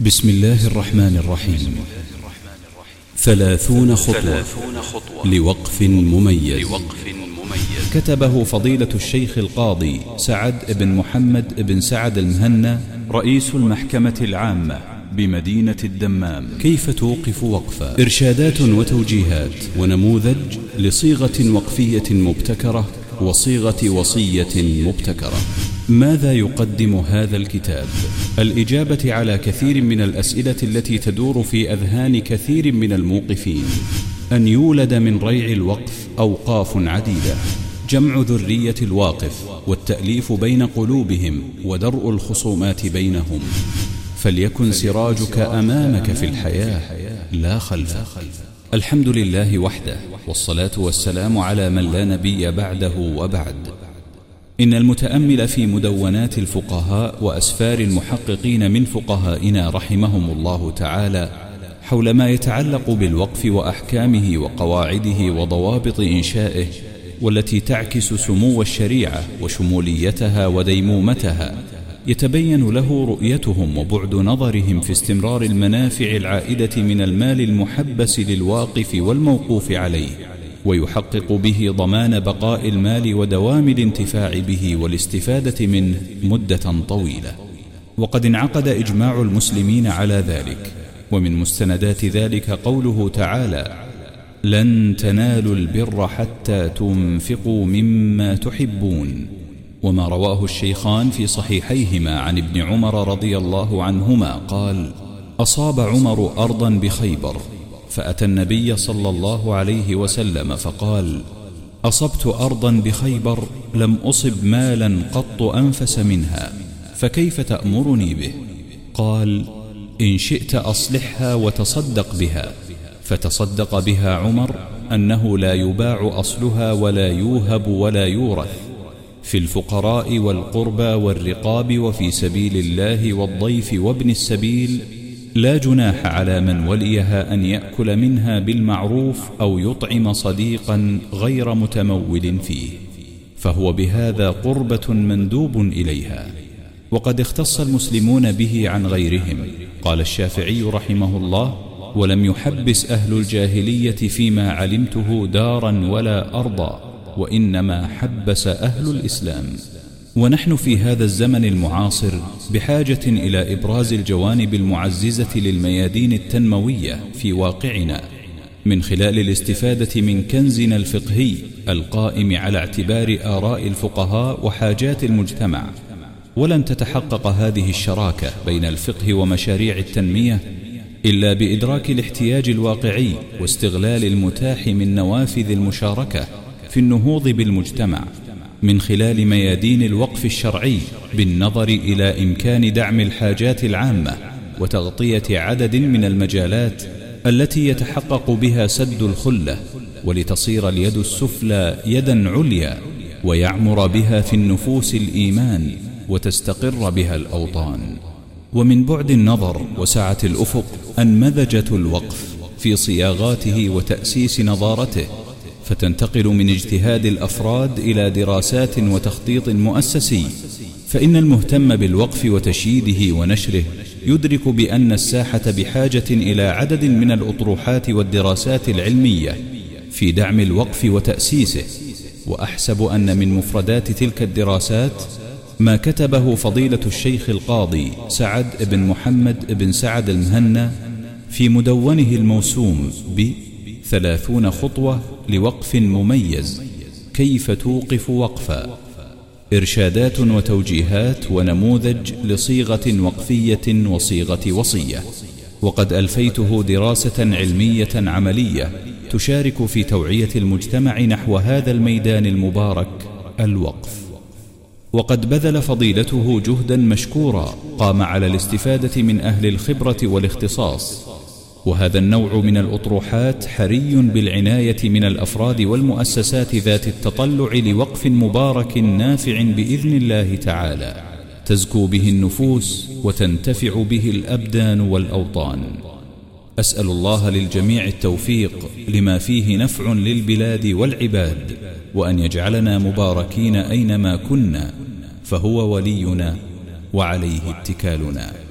بسم الله الرحمن الرحيم. ثلاثون خطوة لوقف مميز. كتبه فضيلة الشيخ القاضي سعد بن محمد بن سعد المهنا رئيس المحكمة العامة بمدينة الدمام. كيف توقف وقفا إرشادات وتوجيهات ونموذج لصيغة وقفية مبتكرة وصيغة وصية مبتكرة. ماذا يقدم هذا الكتاب؟ الإجابة على كثير من الأسئلة التي تدور في أذهان كثير من الموقفين. أن يولد من ريع الوقف أوقاف عديدة. جمع ذرية الواقف والتأليف بين قلوبهم ودرء الخصومات بينهم. فليكن سراجك أمامك في الحياة لا خلفه الحمد لله وحده والصلاة والسلام على من لا نبي بعده وبعد. إن المتأمل في مدونات الفقهاء وأسفار المحققين من فقهائنا رحمهم الله تعالى حول ما يتعلق بالوقف وأحكامه وقواعده وضوابط إنشائه والتي تعكس سمو الشريعة وشموليتها وديمومتها. يتبين له رؤيتهم وبعد نظرهم في استمرار المنافع العائدة من المال المحبس للواقف والموقوف عليه ويحقق به ضمان بقاء المال ودوام الانتفاع به والاستفادة منه مدة طويلة. وقد انعقد إجماع المسلمين على ذلك ومن مستندات ذلك قوله تعالى لن تنالوا البر حتى تنفقوا مما تحبون وما رواه الشيخان في صحيحيهما عن ابن عمر رضي الله عنهما قال أصاب عمر أرضا بخيبر فأتى النبي صلى الله عليه وسلم فقال أصبت أرضا بخيبر لم أصب مالا قط أنفس منها فكيف تأمرني به؟ قال إن شئت أصلحها وتصدق بها. فتصدق بها عمر أنه لا يباع أصلها ولا يوهب ولا يورث. في الفقراء والقربى والرقاب وفي سبيل الله والضيف وابن السبيل لا جناح على من وليها أن يأكل منها بالمعروف أو يطعم صديقا غير متمول فيه. فهو بهذا قربة مندوب إليها. وقد اختص المسلمون به عن غيرهم. قال الشافعي رحمه الله ولم يحبس أهل الجاهلية فيما علمته دارا ولا أرضا. وإنما حبس أهل الإسلام. ونحن في هذا الزمن المعاصر بحاجة إلى إبراز الجوانب المعززة للميادين التنموية في واقعنا من خلال الاستفادة من كنزنا الفقهي القائم على اعتبار آراء الفقهاء وحاجات المجتمع. ولن تتحقق هذه الشراكة بين الفقه ومشاريع التنمية إلا بإدراك الاحتياج الواقعي واستغلال المتاح من نوافذ المشاركة في النهوض بالمجتمع من خلال ميادين الوقف الشرعي بالنظر إلى إمكان دعم الحاجات العامة وتغطية عدد من المجالات التي يتحقق بها سد الخلة ولتصير اليد السفلى يدا عليا ويعمر بها في النفوس الإيمان وتستقر بها الأوطان. ومن بعد النظر وسعة الأفق أنمذجة الوقف في صياغاته وتأسيس نظارته فتنتقل من اجتهاد الأفراد إلى دراسات وتخطيط مؤسسي. فإن المهتم بالوقف وتشييده ونشره يدرك بأن الساحة بحاجة إلى عدد من الأطروحات والدراسات العلمية في دعم الوقف وتأسيسه. وأحسب أن من مفردات تلك الدراسات ما كتبه فضيلة الشيخ القاضي سعد بن محمد بن سعد المهنا في مدونه الموسوم بثلاثون خطوة لوقف مميز. كيف توقف وقفا؟ إرشادات وتوجيهات ونموذج لصيغة وقفية وصيغة وصية. وقد ألفيته دراسة علمية عملية تشارك في توعية المجتمع نحو هذا الميدان المبارك الوقف. وقد بذل فضيلته جهدا مشكورا قام على الاستفادة من أهل الخبرة والاختصاص. وهذا النوع من الأطروحات حري بالعناية من الأفراد والمؤسسات ذات التطلع لوقف مبارك نافع بإذن الله تعالى. تزكو به النفوس وتنتفع به الأبدان والأوطان. أسأل الله للجميع التوفيق لما فيه نفع للبلاد والعباد وأن يجعلنا مباركين أينما كنا فهو ولينا وعليه اتكالنا.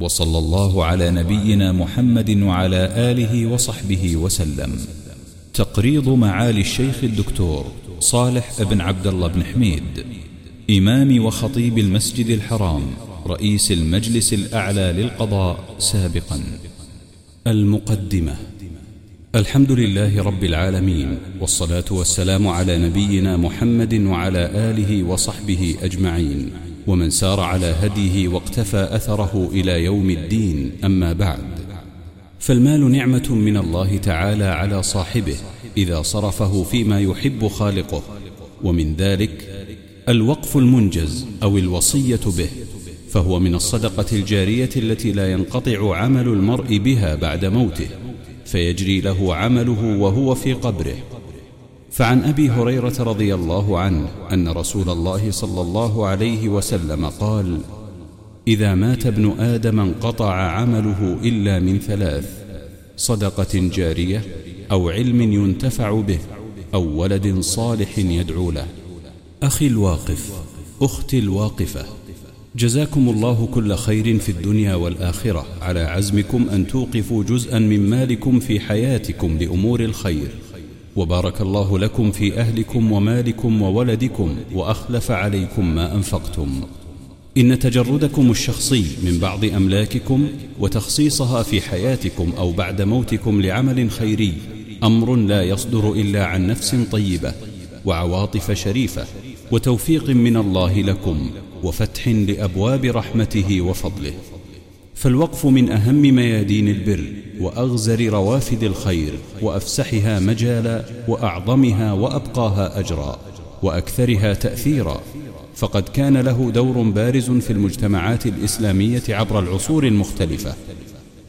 وصلى الله على نبينا محمد وعلى آله وصحبه وسلم. تقريض معالي الشيخ الدكتور صالح بن عبد الله بن حميد إمام وخطيب المسجد الحرام رئيس المجلس الأعلى للقضاء سابقا. المقدمة. الحمد لله رب العالمين والصلاة والسلام على نبينا محمد وعلى آله وصحبه أجمعين. ومن سار على هديه واقتفى أثره إلى يوم الدين أما بعد. فالمال نعمة من الله تعالى على صاحبه إذا صرفه فيما يحب خالقه. ومن ذلك الوقف المنجز أو الوصية به فهو من الصدقة الجارية التي لا ينقطع عمل المرء بها بعد موته فيجري له عمله وهو في قبره. فعن أبي هريرة رضي الله عنه أن رسول الله صلى الله عليه وسلم قال إذا مات ابن آدم انقطع عمله إلا من ثلاث صدقة جارية أو علم ينتفع به أو ولد صالح يدعو له. أخي الواقف أختي الواقفة جزاكم الله كل خير في الدنيا والآخرة. على عزمكم أن توقفوا جزءا من مالكم في حياتكم لأمور الخير. وبارك الله لكم في أهلكم ومالكم وولدكم وأخلف عليكم ما أنفقتم. إن تجردكم الشخصي من بعض أملاككم وتخصيصها في حياتكم أو بعد موتكم لعمل خيري أمر لا يصدر إلا عن نفس طيبة وعواطف شريفة وتوفيق من الله لكم وفتح لأبواب رحمته وفضله. فالوقف من أهم ميادين البر وأغزر روافد الخير وأفسحها مجالا وأعظمها وأبقاها أجرا وأكثرها تأثيرا. فقد كان له دور بارز في المجتمعات الإسلامية عبر العصور المختلفة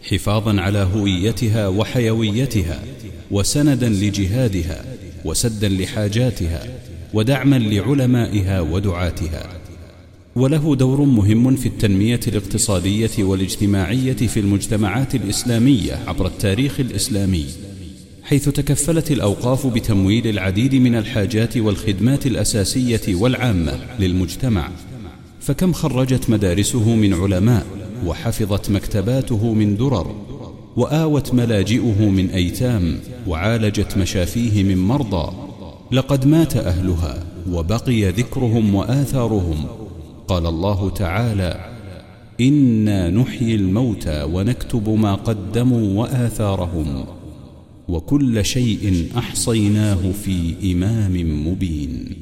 حفاظا على هويتها وحيويتها وسندا لجهادها وسدا لحاجاتها ودعما لعلمائها ودعاتها. وله دور مهم في التنمية الاقتصادية والاجتماعية في المجتمعات الإسلامية عبر التاريخ الإسلامي حيث تكفلت الأوقاف بتمويل العديد من الحاجات والخدمات الأساسية والعامة للمجتمع. فكم خرجت مدارسه من علماء وحفظت مكتباته من درر وآوت ملاجئه من أيتام وعالجت مشافيه من مرضى لقد مات أهلها وبقي ذكرهم وآثارهم. قال الله تعالى إنا نحيي الموتى ونكتب ما قدموا وآثارهم وكل شيء أحصيناه في إمام مبين.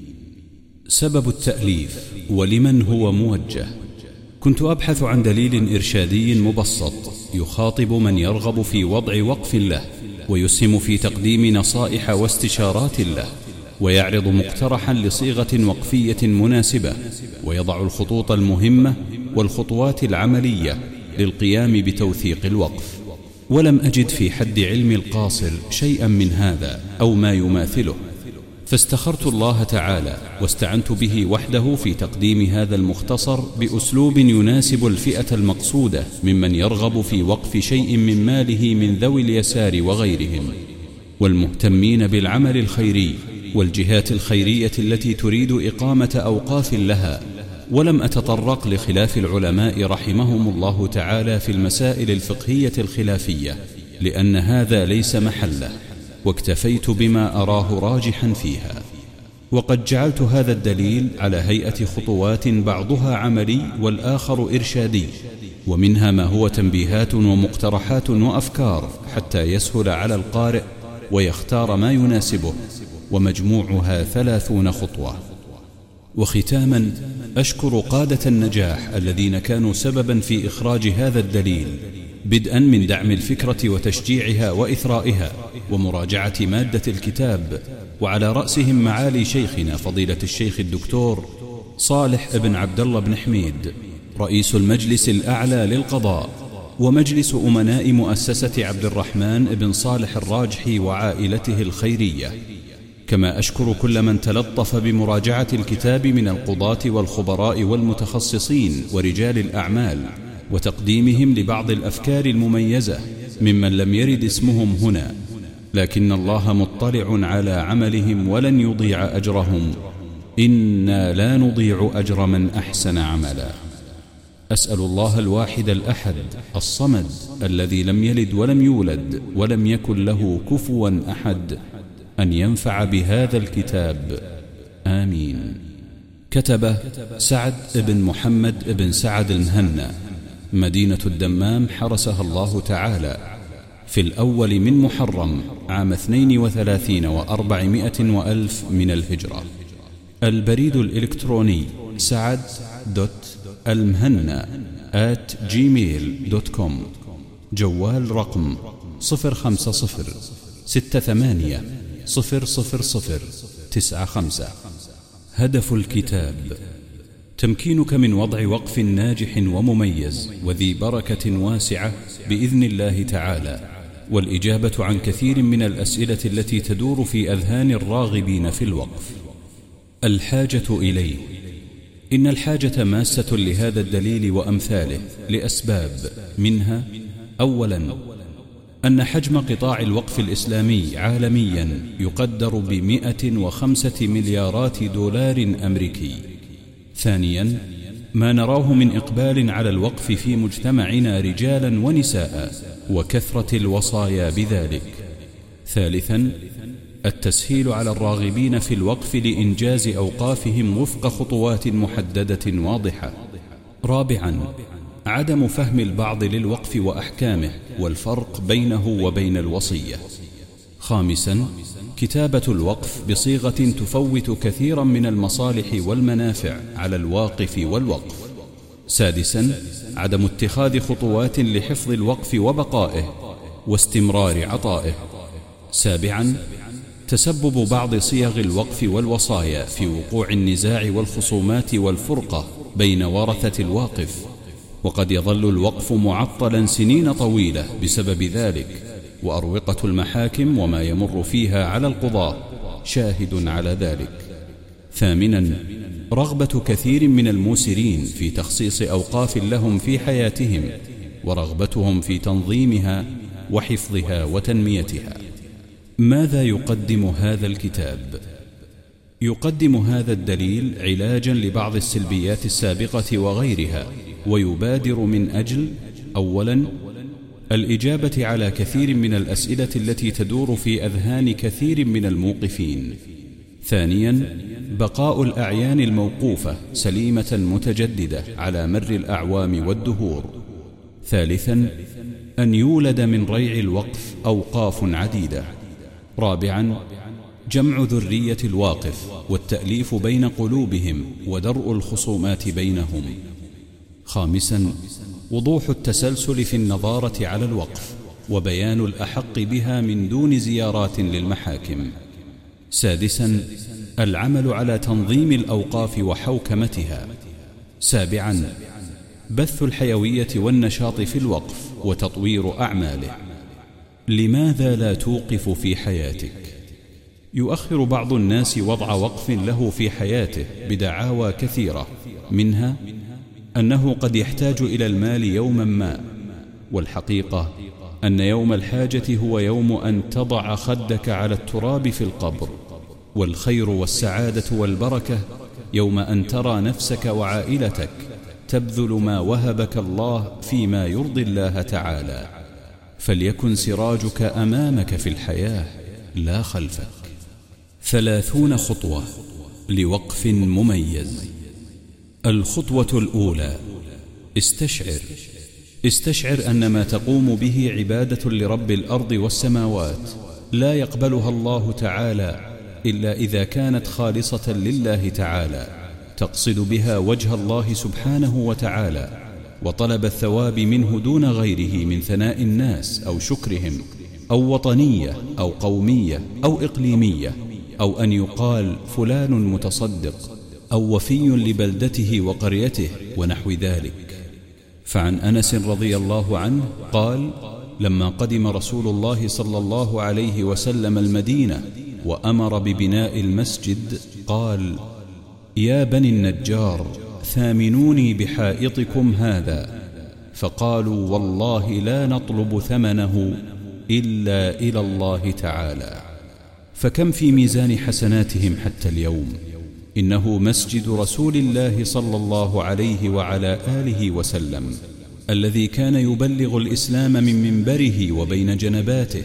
سبب التأليف ولمن هو موجه. كنت أبحث عن دليل إرشادي مبسط يخاطب من يرغب في وضع وقف له ويسهم في تقديم نصائح واستشارات له. ويعرض مقترحا لصيغة وقفية مناسبة ويضع الخطوط المهمة والخطوات العملية للقيام بتوثيق الوقف. ولم أجد في حد علم القاصر شيئا من هذا أو ما يماثله. فاستخرت الله تعالى واستعنت به وحده في تقديم هذا المختصر بأسلوب يناسب الفئة المقصودة ممن يرغب في وقف شيء من ماله من ذوي اليسار وغيرهم. والمهتمين بالعمل الخيري والجهات الخيرية التي تريد إقامة أوقاف لها ولم أتطرق لخلاف العلماء رحمهم الله تعالى في المسائل الفقهية الخلافية لأن هذا ليس محله واكتفيت بما أراه راجحا فيها. وقد جعلت هذا الدليل على هيئة خطوات بعضها عملي والآخر إرشادي ومنها ما هو تنبيهات ومقترحات وأفكار حتى يسهل على القارئ ويختار ما يناسبه. ومجموعها ثلاثون خطوة. وختاما أشكر قادة النجاح الذين كانوا سببا في إخراج هذا الدليل بدءا من دعم الفكرة وتشجيعها وإثرائها ومراجعة مادة الكتاب وعلى رأسهم معالي شيخنا فضيلة الشيخ الدكتور صالح بن عبد الله بن حميد رئيس المجلس الأعلى للقضاء ومجلس أمناء مؤسسة عبد الرحمن بن صالح الراجحي وعائلته الخيرية. كما أشكر كل من تلطف بمراجعة الكتاب من القضاة والخبراء والمتخصصين ورجال الأعمال وتقديمهم لبعض الأفكار المميزة ممن لم يرد اسمهم هنا لكن الله مطلع على عملهم ولن يضيع أجرهم. إنا لا نضيع أجر من أحسن عملا. أسأل الله الواحد الأحد الصمد الذي لم يلد ولم يولد ولم يكن له كفوا أحد أن ينفع بهذا الكتاب. آمين. كتب سعد بن محمد بن سعد المهنا مدينة الدمام حرسها الله تعالى في الأول من محرم عام اثنين وثلاثين وأربعمائة وألف من الهجرة. البريد الإلكتروني سعد دوت المهنا at gmail دوت كوم. جوال رقم صفر خمسة صفر ستة ثمانية صفر صفر صفر تسعة خمسة. هدف الكتاب. تمكينك من وضع وقف ناجح ومميز وذي بركة واسعة بإذن الله تعالى. والإجابة عن كثير من الأسئلة التي تدور في أذهان الراغبين في الوقف. الحاجة إليه. إن الحاجة ماسة لهذا الدليل وأمثاله لأسباب. منها أولا أن حجم قطاع الوقف الإسلامي عالميا يقدر بمئة وخمسة مليارات دولار أمريكي. ثانيا ما نراه من إقبال على الوقف في مجتمعنا رجالا ونساء وكثرة الوصايا بذلك. ثالثا التسهيل على الراغبين في الوقف لإنجاز أوقافهم وفق خطوات محددة واضحة. رابعا عدم فهم البعض للوقف وأحكامه والفرق بينه وبين الوصية. خامسا كتابة الوقف بصيغة تفوت كثيرا من المصالح والمنافع على الواقف والوقف. سادسا عدم اتخاذ خطوات لحفظ الوقف وبقائه واستمرار عطائه. سابعا تسبب بعض صيغ الوقف والوصايا في وقوع النزاع والخصومات والفرقة بين ورثة الواقف وقد يظل الوقف معطلا سنين طويلة بسبب ذلك وأروقة المحاكم وما يمر فيها على القضاة شاهد على ذلك ثامنا رغبة كثير من الموسرين في تخصيص أوقاف لهم في حياتهم ورغبتهم في تنظيمها وحفظها وتنميتها ماذا يقدم هذا الكتاب؟ يقدم هذا الدليل علاجا لبعض السلبيات السابقة وغيرها ويبادر من أجل أولا الإجابة على كثير من الأسئلة التي تدور في أذهان كثير من الموقفين. ثانيا بقاء الأعيان الموقوفة سليمة متجددة على مر الأعوام والدهور. ثالثا أن يولد من ريع الوقف أوقاف عديدة. رابعا جمع ذرية الواقف والتأليف بين قلوبهم ودرء الخصومات بينهم. خامسا وضوح التسلسل في النظارة على الوقف وبيان الأحق بها من دون زيارات للمحاكم. سادسا العمل على تنظيم الأوقاف وحوكمتها. سابعا بث الحيوية والنشاط في الوقف وتطوير أعماله. لماذا لا توقف في حياتك؟ يؤخر بعض الناس وضع وقف له في حياته بدعاوى كثيرة. منها أنه قد يحتاج إلى المال يوما ما والحقيقة أن يوم الحاجة هو يوم أن تضع خدك على التراب في القبر. والخير والسعادة والبركة يوم أن ترى نفسك وعائلتك تبذل ما وهبك الله فيما يرضي الله تعالى. فليكن سراجك أمامك في الحياة لا خلفك. ثلاثون خطوة لوقف مميز. الخطوة الأولى استشعر. استشعر أن ما تقوم به عبادة لرب الأرض والسماوات لا يقبلها الله تعالى إلا إذا كانت خالصة لله تعالى تقصد بها وجه الله سبحانه وتعالى وطلب الثواب منه دون غيره من ثناء الناس أو شكرهم أو وطنية أو قومية أو إقليمية. أو أن يقال فلان متصدق أو وفي لبلدته وقريته ونحو ذلك. فعن أنس رضي الله عنه قال لما قدم رسول الله صلى الله عليه وسلم المدينة وأمر ببناء المسجد قال يا بني النجار ثامنوني بحائطكم هذا. فقالوا والله لا نطلب ثمنه إلا إلى الله تعالى. فكم في ميزان حسناتهم حتى اليوم؟ إنه مسجد رسول الله صلى الله عليه وعلى آله وسلم الذي كان يبلغ الإسلام من منبره وبين جنباته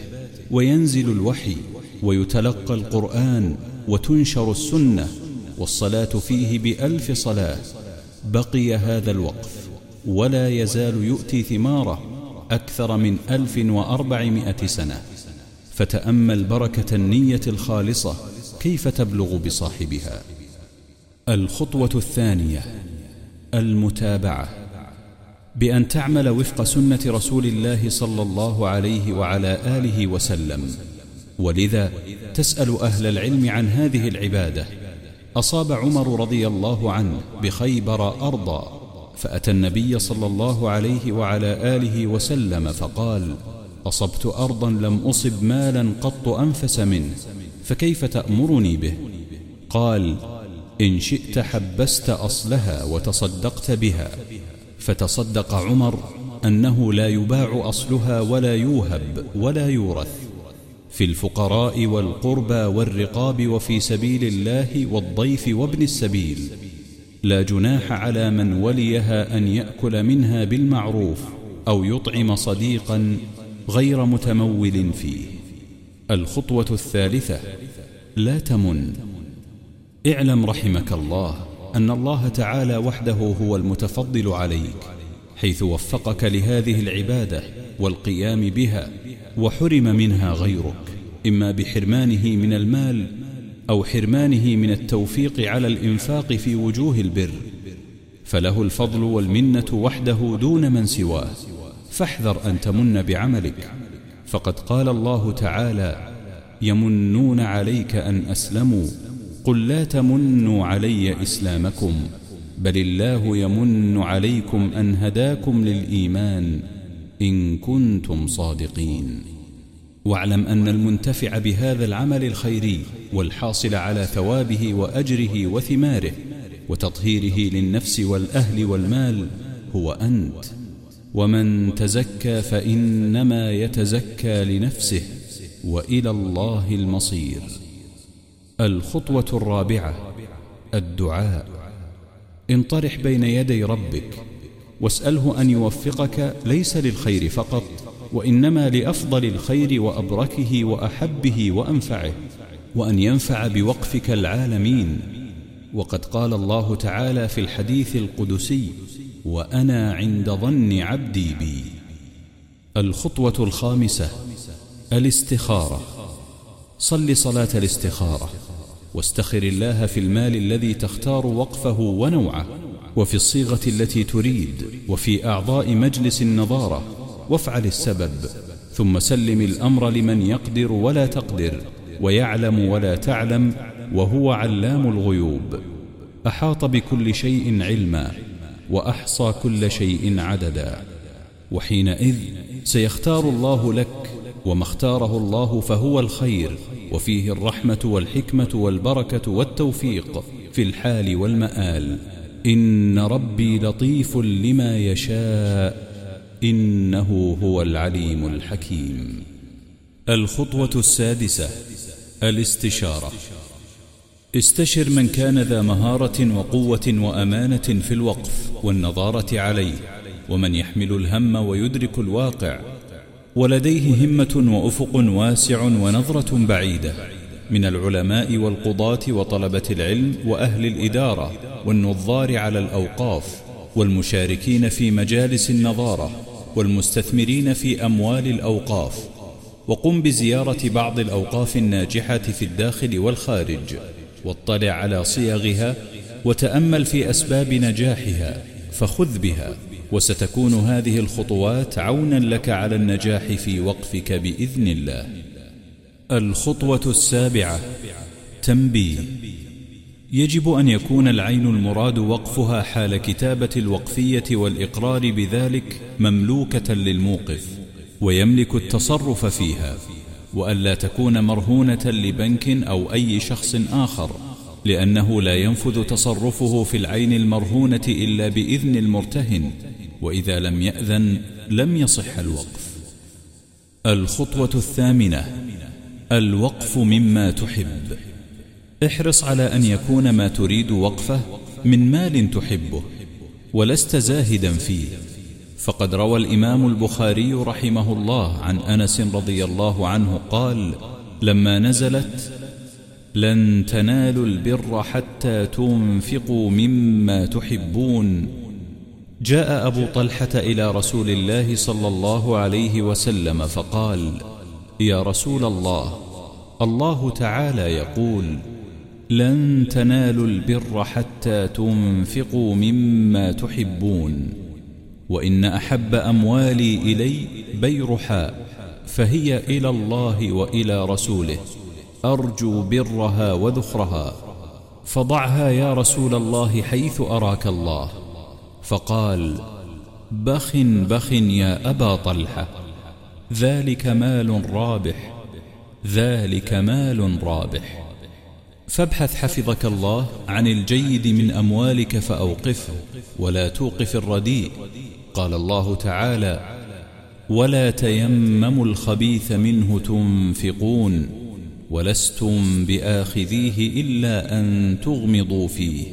وينزل الوحي ويتلقى القرآن وتنشر السنة والصلاة فيه بألف صلاة. بقي هذا الوقف ولا يزال يؤتي ثماره أكثر من ألف وأربعمائة سنة. فتأمل بركة النية الخالصة كيف تبلغ بصاحبها. الخطوة الثانية المتابعة. بأن تعمل وفق سنة رسول الله صلى الله عليه وعلى آله وسلم. ولذا تسأل أهل العلم عن هذه العبادة. أصاب عمر رضي الله عنه بخيبر أرضا فأتى النبي صلى الله عليه وعلى آله وسلم فقال أصبت أرضا لم أصب مالا قط أنفس منه فكيف تأمرني به؟ قال إن شئت حبست أصلها وتصدقت بها. فتصدق عمر أنه لا يباع أصلها ولا يوهب ولا يورث. في الفقراء والقربى والرقاب وفي سبيل الله والضيف وابن السبيل. لا جناح على من وليها أن يأكل منها بالمعروف أو يطعم صديقا غير متمول فيه. الخطوة الثالثة لا تمن. اعلم رحمك الله أن الله تعالى وحده هو المتفضل عليك حيث وفقك لهذه العبادة والقيام بها وحرم منها غيرك إما بحرمانه من المال أو حرمانه من التوفيق على الإنفاق في وجوه البر. فله الفضل والمنة وحده دون من سواه. فاحذر أن تمن بعملك. فقد قال الله تعالى يمنون عليك أن أسلموا. قل لا تمنوا علي إسلامكم بل الله يمن عليكم أن هداكم للإيمان إن كنتم صادقين. واعلم أن المنتفع بهذا العمل الخيري والحاصل على ثوابه وأجره وثماره وتطهيره للنفس والأهل والمال هو أنت. ومن تزكى فإنما يتزكى لنفسه وإلى الله المصير. الخطوة الرابعة الدعاء. انطرح بين يدي ربك واسأله أن يوفقك ليس للخير فقط وإنما لأفضل الخير وأبركه وأحبه وأنفعه وأن ينفع بوقفك العالمين. وقد قال الله تعالى في الحديث القدسي وأنا عند ظن عبدي بي. الخطوة الخامسة الاستخارة. صل صلاة الاستخارة. واستخر الله في المال الذي تختار وقفه ونوعه وفي الصيغة التي تريد وفي أعضاء مجلس النظارة. وافعل السبب. ثم سلم الأمر لمن يقدر ولا تقدر ويعلم ولا تعلم وهو علام الغيوب. أحاط بكل شيء علما. وأحصى كل شيء عددا. وحينئذ سيختار الله لك وما اختاره الله فهو الخير وفيه الرحمة والحكمة والبركة والتوفيق في الحال والمآل. إن ربي لطيف لما يشاء إنه هو العليم الحكيم. الخطوة السادسة الاستشارة. استشر من كان ذا مهارة وقوة وأمانة في الوقف والنظارة عليه ومن يحمل الهم ويدرك الواقع ولديه همة وأفق واسع ونظرة بعيدة من العلماء والقضاة وطلبة العلم وأهل الإدارة والنظار على الأوقاف والمشاركين في مجالس النظارة والمستثمرين في أموال الأوقاف وقم بزيارة بعض الأوقاف الناجحة في الداخل والخارج. واطلع على صيغها وتأمل في أسباب نجاحها فخذ بها وستكون هذه الخطوات عونا لك على النجاح في وقفك بإذن الله. الخطوة السابعة تنبيه. يجب أن يكون العين المراد وقفها حال كتابة الوقفية والإقرار بذلك مملوكة للموقف ويملك التصرف فيها. وألا تكون مرهونة لبنك أو أي شخص آخر لأنه لا ينفذ تصرفه في العين المرهونة إلا بإذن المرتهن وإذا لم يأذن لم يصح الوقف. الخطوة الثامنة الوقف مما تحب. احرص على أن يكون ما تريد وقفه من مال تحبه ولست زاهدا فيه. فقد روى الإمام البخاري رحمه الله عن أنس رضي الله عنه قال لما نزلت لن تنالوا البر حتى تنفقوا مما تحبون. جاء أبو طلحة إلى رسول الله صلى الله عليه وسلم فقال يا رسول الله الله تعالى يقول لن تنالوا البر حتى تنفقوا مما تحبون. وإن أحب أموالي إلي بيرحاء فهي إلى الله وإلى رسوله أرجو برها وذخرها. فضعها يا رسول الله حيث أراك الله. فقال بخ بخ يا أبا طلحة ذلك مال رابح ذلك مال رابح. فابحث حفظك الله عن الجيد من أموالك فأوقفه ولا توقف الرديء. قال الله تعالى ولا تيمموا الخبيث منه تنفقون ولستم بآخذيه إلا أن تغمضوا فيه.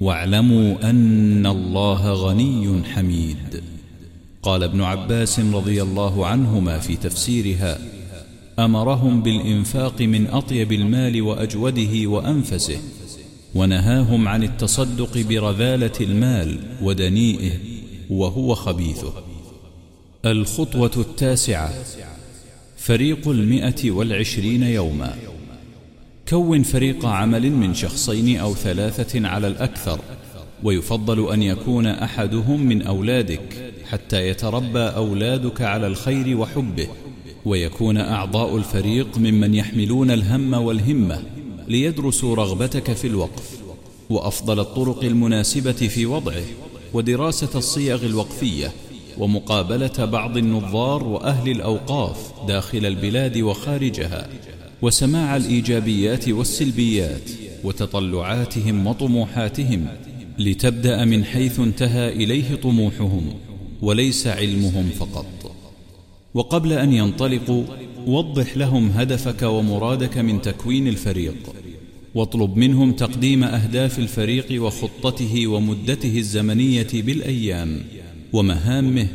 واعلموا أن الله غني حميد. قال ابن عباس رضي الله عنهما في تفسيرها أمرهم بالإنفاق من أطيب المال وأجوده وأنفسه ونهاهم عن التصدق برذالة المال ودنيئه وهو خبيثه. الخطوة التاسعة فريق المئة والعشرين يوما. كون فريق عمل من شخصين أو ثلاثة على الأكثر ويفضل أن يكون أحدهم من أولادك حتى يتربى أولادك على الخير وحبه. ويكون أعضاء الفريق ممن يحملون الهم والهمة ليدرسوا رغبتك في الوقف وأفضل الطرق المناسبة في وضعه ودراسة الصيغ الوقفية ومقابلة بعض النظار وأهل الأوقاف داخل البلاد وخارجها وسماع الإيجابيات والسلبيات وتطلعاتهم وطموحاتهم لتبدأ من حيث انتهى إليه طموحهم وليس علمهم فقط. وقبل أن ينطلقوا وضح لهم هدفك ومرادك من تكوين الفريق. واطلب منهم تقديم أهداف الفريق وخطته ومدته الزمنية بالأيام ومهامه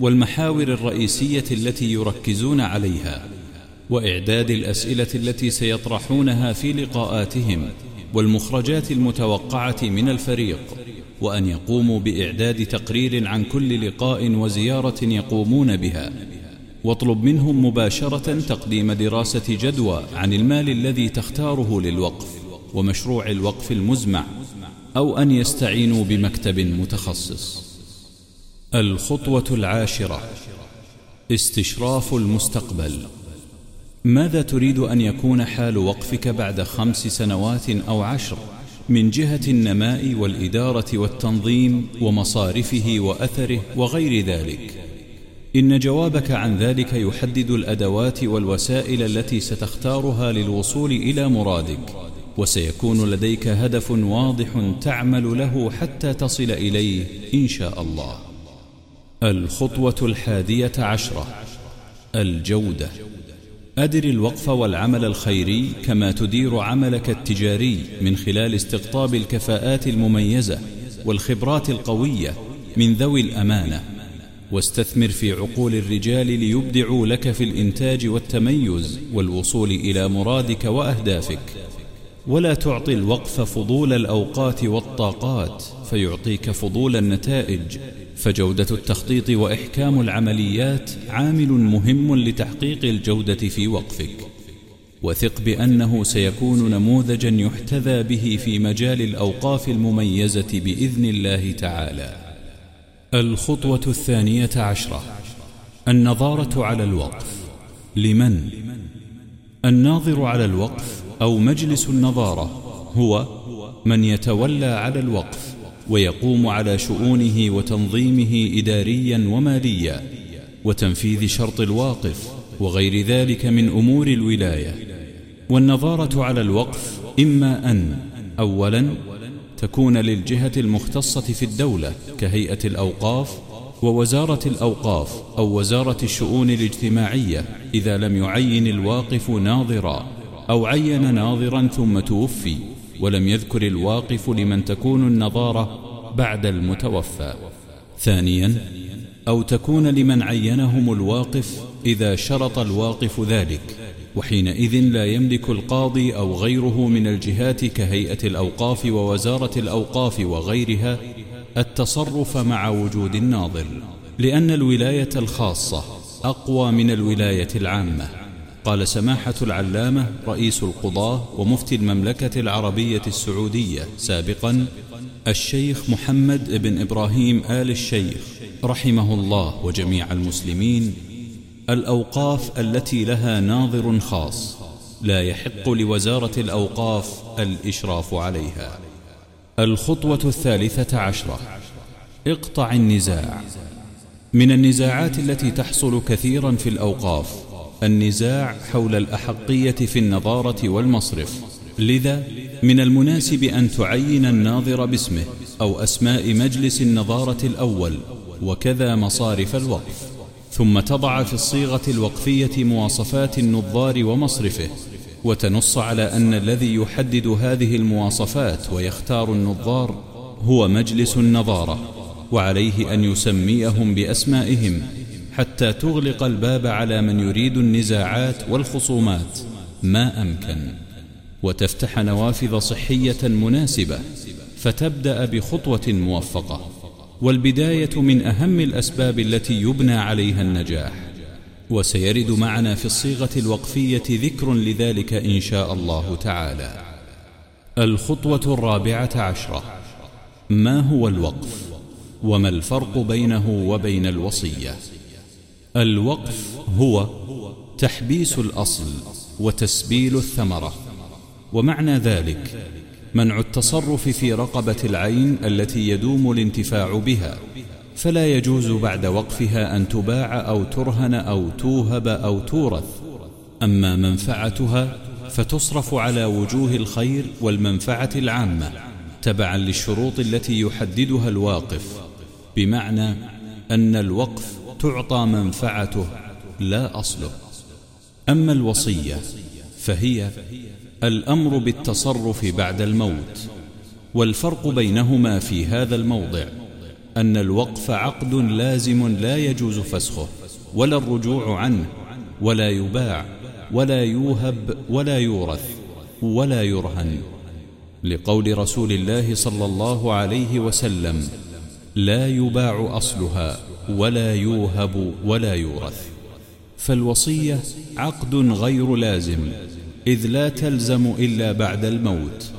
والمحاور الرئيسية التي يركزون عليها وإعداد الأسئلة التي سيطرحونها في لقاءاتهم والمخرجات المتوقعة من الفريق وأن يقوموا بإعداد تقرير عن كل لقاء وزيارة يقومون بها. واطلب منهم مباشرة تقديم دراسة جدوى عن المال الذي تختاره للوقف ومشروع الوقف المزمع أو أن يستعينوا بمكتب متخصص. الخطوة العاشرة. استشراف المستقبل. ماذا تريد أن يكون حال وقفك بعد خمس سنوات أو عشر من جهة النماء والإدارة والتنظيم ومصارفه وأثره وغير ذلك؟ إن جوابك عن ذلك يحدد الأدوات والوسائل التي ستختارها للوصول إلى مرادك وسيكون لديك هدف واضح تعمل له حتى تصل إليه إن شاء الله. الخطوة الحادية عشرة. الجودة. أدر الوقف والعمل الخيري كما تدير عملك التجاري من خلال استقطاب الكفاءات المميزة والخبرات القوية من ذوي الأمانة. واستثمر في عقول الرجال ليبدعوا لك في الإنتاج والتميز والوصول إلى مرادك وأهدافك. ولا تعطي الوقف فضول الأوقات والطاقات فيعطيك فضول النتائج. فجودة التخطيط وإحكام العمليات عامل مهم لتحقيق الجودة في وقفك. وثق بأنه سيكون نموذجا يحتذى به في مجال الأوقاف المميزة بإذن الله تعالى. الخطوة الثانية عشرة. النظارة على الوقف. لمن؟ الناظر على الوقف أو مجلس النظارة هو من يتولى على الوقف ويقوم على شؤونه وتنظيمه إداريا وماليا وتنفيذ شرط الواقف وغير ذلك من أمور الولاية. والنظارة على الوقف إما أن أولا تكون للجهة المختصة في الدولة كهيئة الأوقاف ووزارة الأوقاف أو وزارة الشؤون الاجتماعية إذا لم يعين الواقف ناظرا أو عين ناظرا ثم توفي ولم يذكر الواقف لمن تكون النظارة بعد المتوفى. ثانيا أو تكون لمن عينهم الواقف إذا شرط الواقف ذلك. وحينئذ لا يملك القاضي أو غيره من الجهات كهيئة الأوقاف ووزارة الأوقاف وغيرها التصرف مع وجود الناظر لأن الولاية الخاصة أقوى من الولاية العامة. قال سماحة العلامة رئيس القضاة ومفتي المملكة العربية السعودية سابقا الشيخ محمد بن إبراهيم آل الشيخ رحمه الله وجميع المسلمين الأوقاف التي لها ناظر خاص لا يحق لوزارة الأوقاف الإشراف عليها. الخطوة الثالثة عشرة. اقطع النزاع. من النزاعات التي تحصل كثيرا في الأوقاف النزاع حول الأحقية في النظارة والمصرف. لذا من المناسب أن تعين الناظر باسمه أو أسماء مجلس النظارة الأول وكذا مصارف الوقف. ثم تضع في الصيغة الوقفية مواصفات النظار ومصرفه وتنص على أن الذي يحدد هذه المواصفات ويختار النظار هو مجلس النظارة وعليه أن يسميهم بأسمائهم حتى تغلق الباب على من يريد النزاعات والخصومات ما أمكن. وتفتح نوافذ صحية مناسبة فتبدأ بخطوة موفقة. والبداية من أهم الأسباب التي يبنى عليها النجاح. وسيرد معنا في الصيغة الوقفية ذكر لذلك إن شاء الله تعالى. الخطوة الرابعة عشرة. ما هو الوقف؟ وما الفرق بينه وبين الوصية؟ الوقف هو تحبيس الأصل وتسبيل الثمرة. ومعنى ذلك منع التصرف في رقبة العين التي يدوم الانتفاع بها فلا يجوز بعد وقفها أن تباع أو ترهن أو توهب أو تورث. أما منفعتها فتصرف على وجوه الخير والمنفعة العامة تبعا للشروط التي يحددها الواقف بمعنى أن الوقف تعطى منفعته لا أصله. أما الوصية فهي الأمر بالتصرف بعد الموت والفرق بينهما في هذا الموضع أن الوقف عقد لازم لا يجوز فسخه ولا الرجوع عنه ولا يباع ولا يوهب ولا يورث ولا يرهن. لقول رسول الله صلى الله عليه وسلم لا يباع أصلها ولا يوهب ولا يورث. فالوصية عقد غير لازم إذ لا تلزم إلا بعد الموت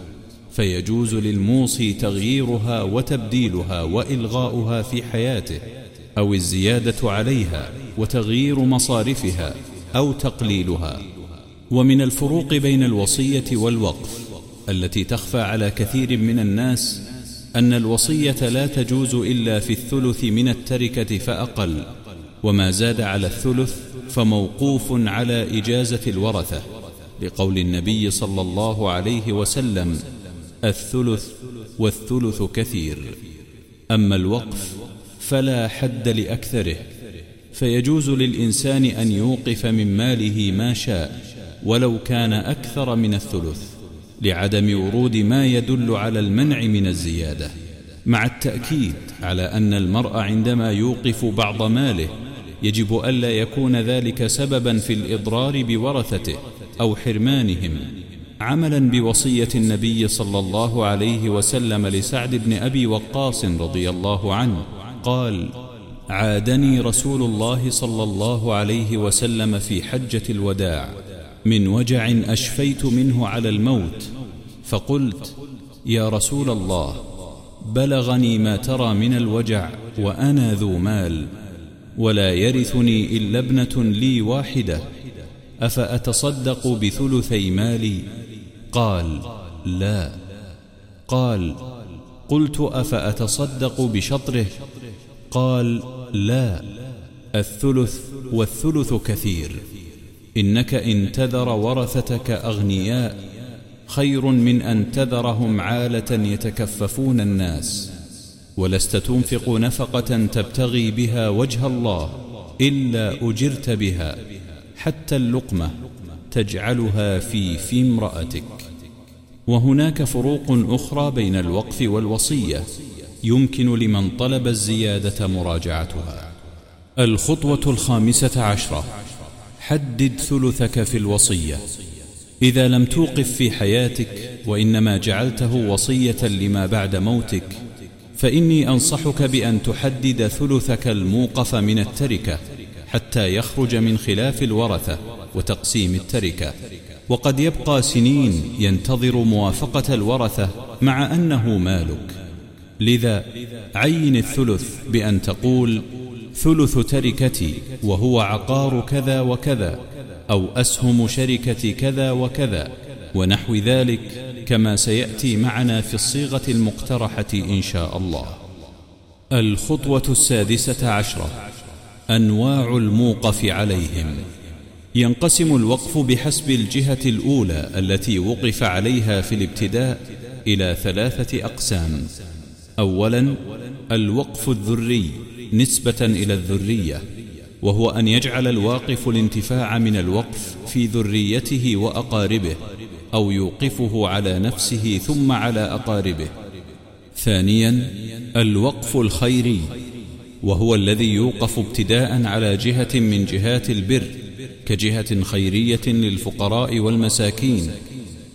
فيجوز للموصي تغييرها وتبديلها وإلغاؤها في حياته أو الزيادة عليها وتغيير مصارفها أو تقليلها. ومن الفروق بين الوصية والوقف التي تخفى على كثير من الناس أن الوصية لا تجوز إلا في الثلث من التركة فأقل وما زاد على الثلث فموقوف على إجازة الورثة. لقول النبي صلى الله عليه وسلم الثلث والثلث كثير. أما الوقف فلا حد لأكثره فيجوز للإنسان أن يوقف من ماله ما شاء ولو كان أكثر من الثلث لعدم ورود ما يدل على المنع من الزيادة. مع التأكيد على أن المرء عندما يوقف بعض ماله يجب ألا يكون ذلك سببا في الإضرار بورثته. أو حرمانهم عملا بوصية النبي صلى الله عليه وسلم لسعد بن أبي وقاص رضي الله عنه قال عادني رسول الله صلى الله عليه وسلم في حجة الوداع من وجع أشفيت منه على الموت فقلت يا رسول الله بلغني ما ترى من الوجع وأنا ذو مال ولا يرثني إلا ابنة لي واحدة. أفأتصدق بثلثي مالي؟ قال لا. قال قلت أفأتصدق بشطره؟ قال لا. الثلث والثلث كثير. إنك إن تذر ورثتك أغنياء خير من أن تذرهم عالة يتكففون الناس. ولست تنفق نفقة تبتغي بها وجه الله إلا أجرت بها. حتى اللقمة تجعلها في في امرأتك. وهناك فروق أخرى بين الوقف والوصية يمكن لمن طلب الزيادة مراجعتها. الخطوة الخامسة عشرة. حدد ثلثك في الوصية. إذا لم توقف في حياتك وإنما جعلته وصية لما بعد موتك فإني أنصحك بأن تحدد ثلثك الموقف من التركة. حتى يخرج من خلاف الورثة وتقسيم التركة. وقد يبقى سنين ينتظر موافقة الورثة مع أنه مالك. لذا عين الثلث بأن تقول ثلث تركتي وهو عقار كذا وكذا أو أسهم شركة كذا وكذا ونحو ذلك كما سيأتي معنا في الصيغة المقترحة إن شاء الله. الخطوة السادسة عشرة. أنواع الموقف عليهم. ينقسم الوقف بحسب الجهة الأولى التي وقف عليها في الابتداء إلى ثلاثة أقسام. أولا الوقف الذري نسبة إلى الذرية وهو أن يجعل الواقف الانتفاع من الوقف في ذريته وأقاربه أو يوقفه على نفسه ثم على أقاربه. ثانيا الوقف الخيري وهو الذي يوقف ابتداء على جهة من جهات البر كجهة خيرية للفقراء والمساكين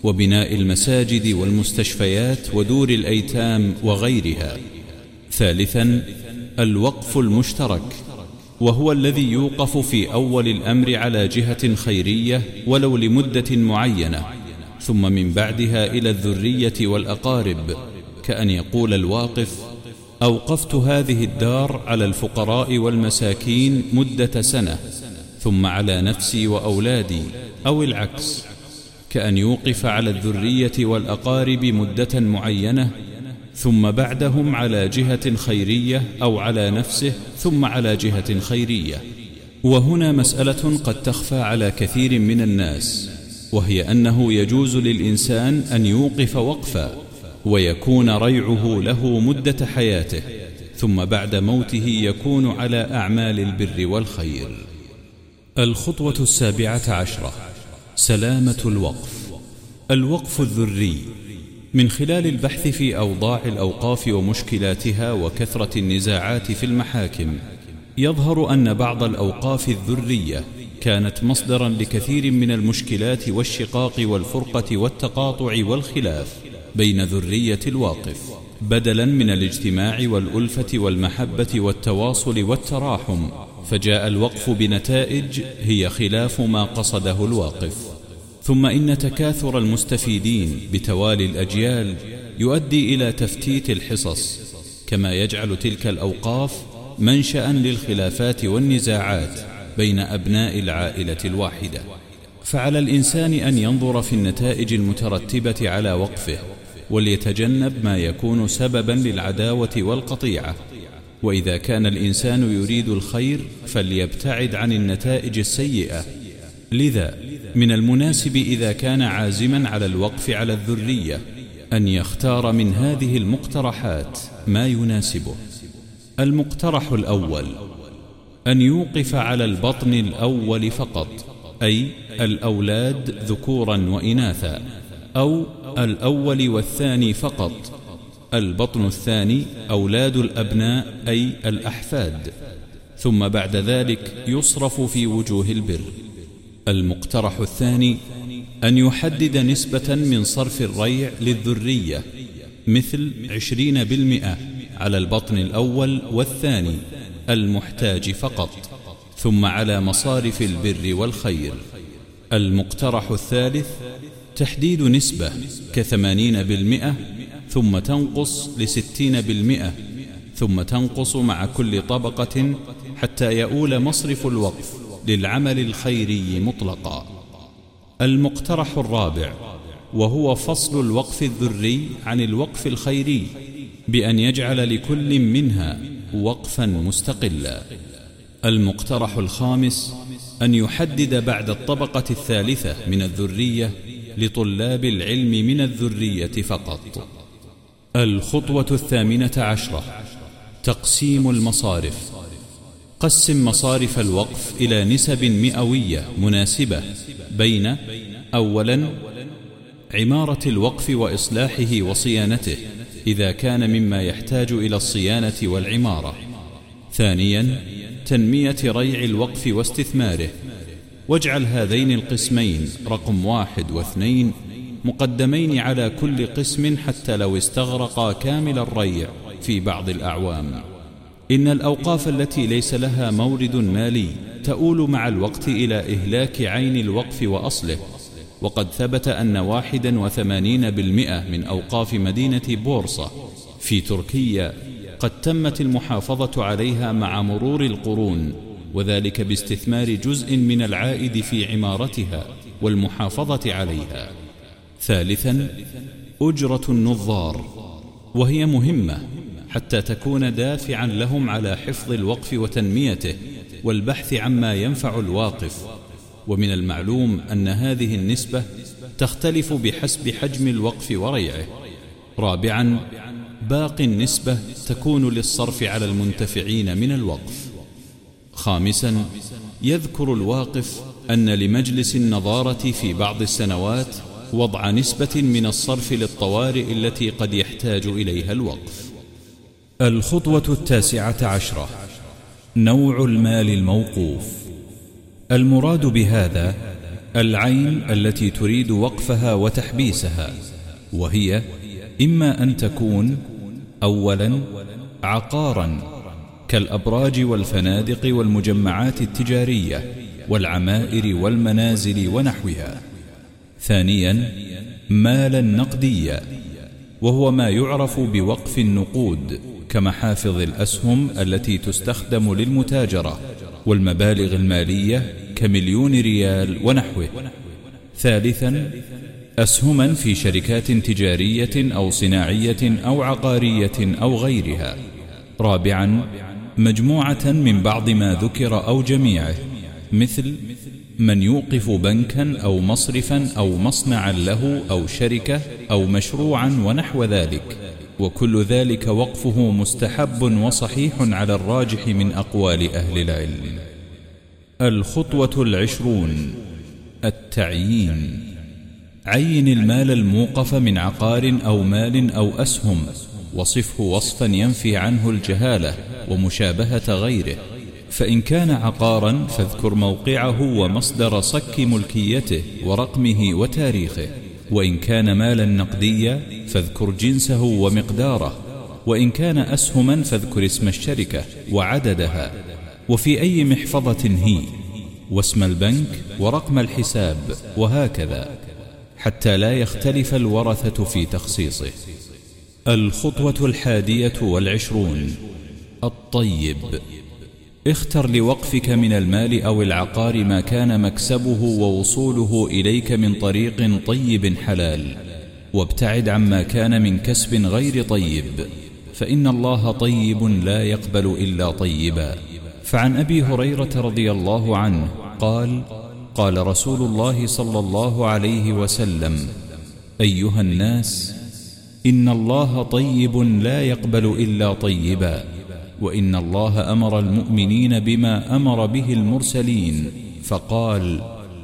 وبناء المساجد والمستشفيات ودور الأيتام وغيرها. ثالثا الوقف المشترك وهو الذي يوقف في أول الأمر على جهة خيرية ولو لمدة معينة ثم من بعدها إلى الذرية والأقارب كأن يقول الواقف أوقفت هذه الدار على الفقراء والمساكين مدة سنة ثم على نفسي وأولادي أو العكس كأن يوقف على الذرية والأقارب مدة معينة ثم بعدهم على جهة خيرية أو على نفسه ثم على جهة خيرية. وهنا مسألة قد تخفى على كثير من الناس وهي أنه يجوز للإنسان أن يوقف وقفا. ويكون ريعه له مدة حياته ثم بعد موته يكون على أعمال البر والخير. الخطوة السابعة عشرة. سلامة الوقف. الوقف الذري. من خلال البحث في أوضاع الأوقاف ومشكلاتها وكثرة النزاعات في المحاكم يظهر أن بعض الأوقاف الذرية كانت مصدرا لكثير من المشكلات والشقاق والفرقة والتقاطع والخلاف. بين ذرية الواقف بدلا من الاجتماع والألفة والمحبة والتواصل والتراحم فجاء الوقف بنتائج هي خلاف ما قصده الواقف. ثم إن تكاثر المستفيدين بتوالي الأجيال يؤدي إلى تفتيت الحصص كما يجعل تلك الأوقاف منشأ للخلافات والنزاعات بين أبناء العائلة الواحدة. فعلى الإنسان أن ينظر في النتائج المترتبة على وقفه وليتجنب ما يكون سببا للعداوة والقطيعة. وإذا كان الإنسان يريد الخير فليبتعد عن النتائج السيئة. لذا من المناسب إذا كان عازما على الوقف على الذرية أن يختار من هذه المقترحات ما يناسبه. المقترح الأول أن يوقف على البطن الأول فقط أي الأولاد ذكورا وإناثا أو الأول والثاني فقط. البطن الثاني أولاد الأبناء أي الأحفاد. ثم بعد ذلك يصرف في وجوه البر. المقترح الثاني أن يحدد نسبة من صرف الريع للذرية مثل عشرين بالمئة على البطن الأول والثاني المحتاج فقط. ثم على مصارف البر والخير. المقترح الثالث تحديد نسبة كثمانين بالمئة ثم تنقص لستين بالمئة ثم تنقص مع كل طبقة حتى يؤول مصرف الوقف للعمل الخيري مطلقا. المقترح الرابع وهو فصل الوقف الذري عن الوقف الخيري بأن يجعل لكل منها وقفا مستقلا. المقترح الخامس أن يحدد بعد الطبقة الثالثة من الذرية لطلاب العلم من الذرية فقط. الخطوة الثامنة عشرة. تقسيم المصارف. قسم مصارف الوقف إلى نسب مئوية مناسبة بين أولا عمارة الوقف وإصلاحه وصيانته إذا كان مما يحتاج إلى الصيانة والعمارة. ثانيا تنمية ريع الوقف واستثماره. واجعل هذين القسمين رقم واحد واثنين مقدمين على كل قسم حتى لو استغرقا كامل الريع في بعض الأعوام. إن الأوقاف التي ليس لها مورد مالي تؤول مع الوقت إلى إهلاك عين الوقف وأصله. وقد ثبت أن واحدا وثمانين بالمئة من أوقاف مدينة بورصة في تركيا قد تمت المحافظة عليها مع مرور القرون. وذلك باستثمار جزء من العائد في عمارتها والمحافظة عليها. ثالثا أجرة النظار وهي مهمة حتى تكون دافعا لهم على حفظ الوقف وتنميته والبحث عما ينفع الواقف. ومن المعلوم أن هذه النسبة تختلف بحسب حجم الوقف وريعه. رابعا باقي النسبة تكون للصرف على المنتفعين من الوقف. خامسا يذكر الواقف أن لمجلس النظارة في بعض السنوات وضع نسبة من الصرف للطوارئ التي قد يحتاج إليها الوقف. الخطوة التاسعة عشرة. نوع المال الموقوف. المراد بهذا العين التي تريد وقفها وتحبيسها وهي إما أن تكون أولا عقارا كالأبراج والفنادق والمجمعات التجارية والعمائر والمنازل ونحوها. ثانيا مالا نقديا وهو ما يعرف بوقف النقود كمحافظ الأسهم التي تستخدم للمتاجرة والمبالغ المالية كمليون ريال ونحوه. ثالثا أسهما في شركات تجارية أو صناعية أو عقارية أو غيرها. رابعا مجموعة من بعض ما ذكر أو جميعه مثل من يوقف بنكا أو مصرفا أو مصنعا له أو شركة أو مشروعا ونحو ذلك وكل ذلك وقفه مستحب وصحيح على الراجح من أقوال أهل العلم. الخطوة العشرون التعيين عين المال الموقف من عقار أو مال أو أسهم. وصفه وصفا ينفي عنه الجهالة ومشابهة غيره. فإن كان عقارا فاذكر موقعه ومصدر صك ملكيته ورقمه وتاريخه. وإن كان مالا نقديا فاذكر جنسه ومقداره. وإن كان أسهما فاذكر اسم الشركة وعددها. وفي أي محفظة هي؟ واسم البنك ورقم الحساب وهكذا. حتى لا يختلف الورثة في تخصيصه. الخطوة الحادية والعشرون. الطيب. اختر لوقفك من المال أو العقار ما كان مكسبه ووصوله إليك من طريق طيب حلال. وابتعد عما كان من كسب غير طيب. فإن الله طيب لا يقبل إلا طيبا. فعن أبي هريرة رضي الله عنه قال قال رسول الله صلى الله عليه وسلم أيها الناس إن الله طيب لا يقبل إلا طيبا وإن الله أمر المؤمنين بما أمر به المرسلين فقال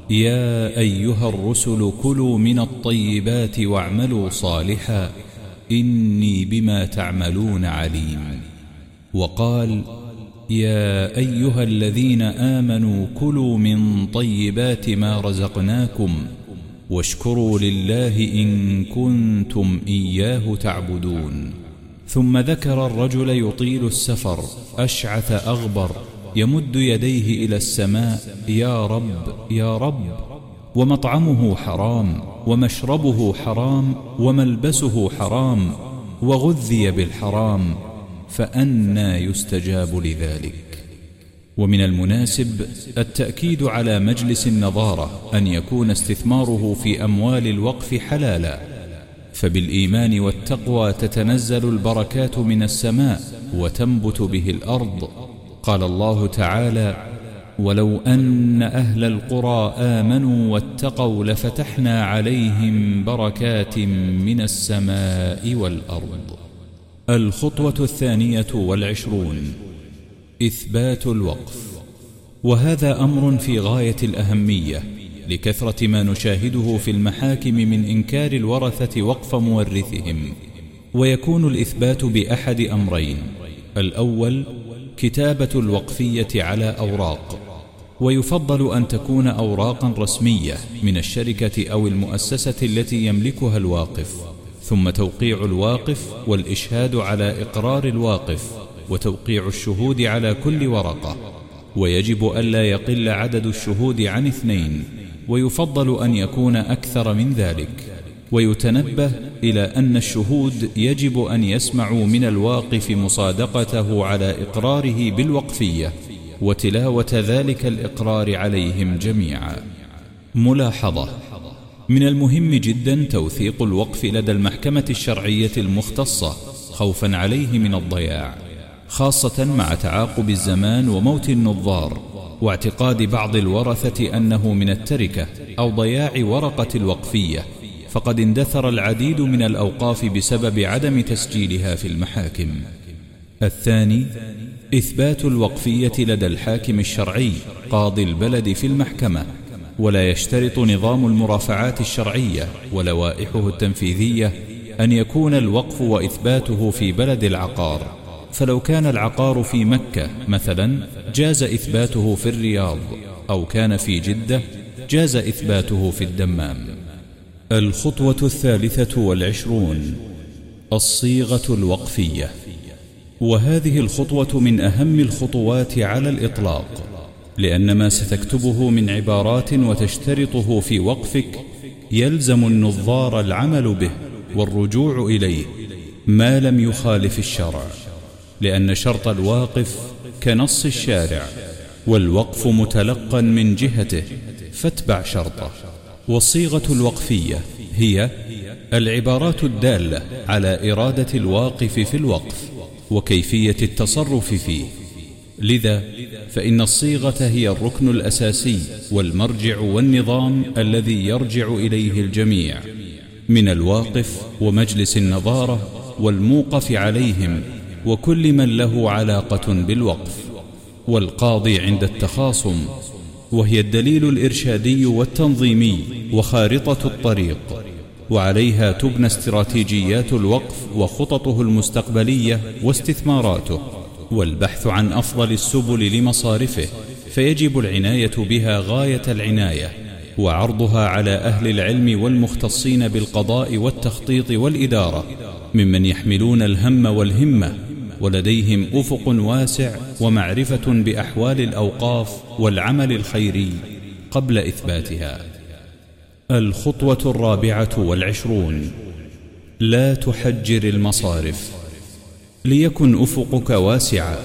يا أيها الرسل كلوا من الطيبات واعملوا صالحا إني بما تعملون عليم. وقال يا أيها الذين آمنوا كلوا من طيبات ما رزقناكم واشكروا لله إن كنتم إياه تعبدون. ثم ذكر الرجل يطيل السفر أشعث أغبر يمد يديه إلى السماء يا رب يا رب. ومطعمه حرام ومشربه حرام وملبسه حرام وغذي بالحرام فأنى يستجاب لذلك. ومن المناسب التأكيد على مجلس النظارة أن يكون استثماره في أموال الوقف حلالا. فبالإيمان والتقوى تتنزل البركات من السماء وتنبت به الأرض. قال الله تعالى ولو أن أهل القرى آمنوا واتقوا لفتحنا عليهم بركات من السماء والأرض. الخطوة الثانية والعشرون إثبات الوقف. وهذا أمر في غاية الأهمية لكثرة ما نشاهده في المحاكم من إنكار الورثة وقف مورثهم. ويكون الإثبات بأحد أمرين الأول كتابة الوقفية على أوراق. ويفضل أن تكون أوراقا رسمية من الشركة أو المؤسسة التي يملكها الواقف. ثم توقيع الواقف والإشهاد على إقرار الواقف. وتوقيع الشهود على كل ورقة ويجب ألا يقل عدد الشهود عن اثنين ويفضل أن يكون أكثر من ذلك ويتنبه إلى أن الشهود يجب أن يسمعوا من الواقف مصادقته على إقراره بالوقفية وتلاوة ذلك الإقرار عليهم جميعا. ملاحظة من المهم جدا توثيق الوقف لدى المحكمة الشرعية المختصة خوفا عليه من الضياع. خاصة مع تعاقب الزمان وموت النظار واعتقاد بعض الورثة أنه من التركة أو ضياع ورقة الوقفية فقد اندثر العديد من الأوقاف بسبب عدم تسجيلها في المحاكم. الثاني إثبات الوقفية لدى الحاكم الشرعي قاضي البلد في المحكمة ولا يشترط نظام المرافعات الشرعية ولوائحه التنفيذية أن يكون الوقف وإثباته في بلد العقار. فلو كان العقار في مكة مثلا جاز إثباته في الرياض أو كان في جدة جاز إثباته في الدمام. الخطوة الثالثة والعشرون الصيغة الوقفية. وهذه الخطوة من أهم الخطوات على الإطلاق لأن ما ستكتبه من عبارات وتشترطه في وقفك يلزم النظار العمل به والرجوع إليه ما لم يخالف الشرع. لأن شرط الواقف كنص الشارع والوقف متلقا من جهته فاتبع شرطه. والصيغة الوقفية هي العبارات الدالة على إرادة الواقف في الوقف وكيفية التصرف فيه. لذا فإن الصيغة هي الركن الأساسي والمرجع والنظام الذي يرجع إليه الجميع من الواقف ومجلس النظارة والموقف عليهم وكل من له علاقة بالوقف والقاضي عند التخاصم وهي الدليل الإرشادي والتنظيمي وخارطة الطريق وعليها تبنى استراتيجيات الوقف وخططه المستقبلية واستثماراته والبحث عن أفضل السبل لمصارفه فيجب العناية بها غاية العناية وعرضها على أهل العلم والمختصين بالقضاء والتخطيط والإدارة ممن يحملون الهم والهمة ولديهم أفق واسع ومعرفة بأحوال الأوقاف والعمل الخيري قبل إثباتها. الخطوة الرابعة والعشرون. لا تحجر المصارف. ليكن أفقك واسعا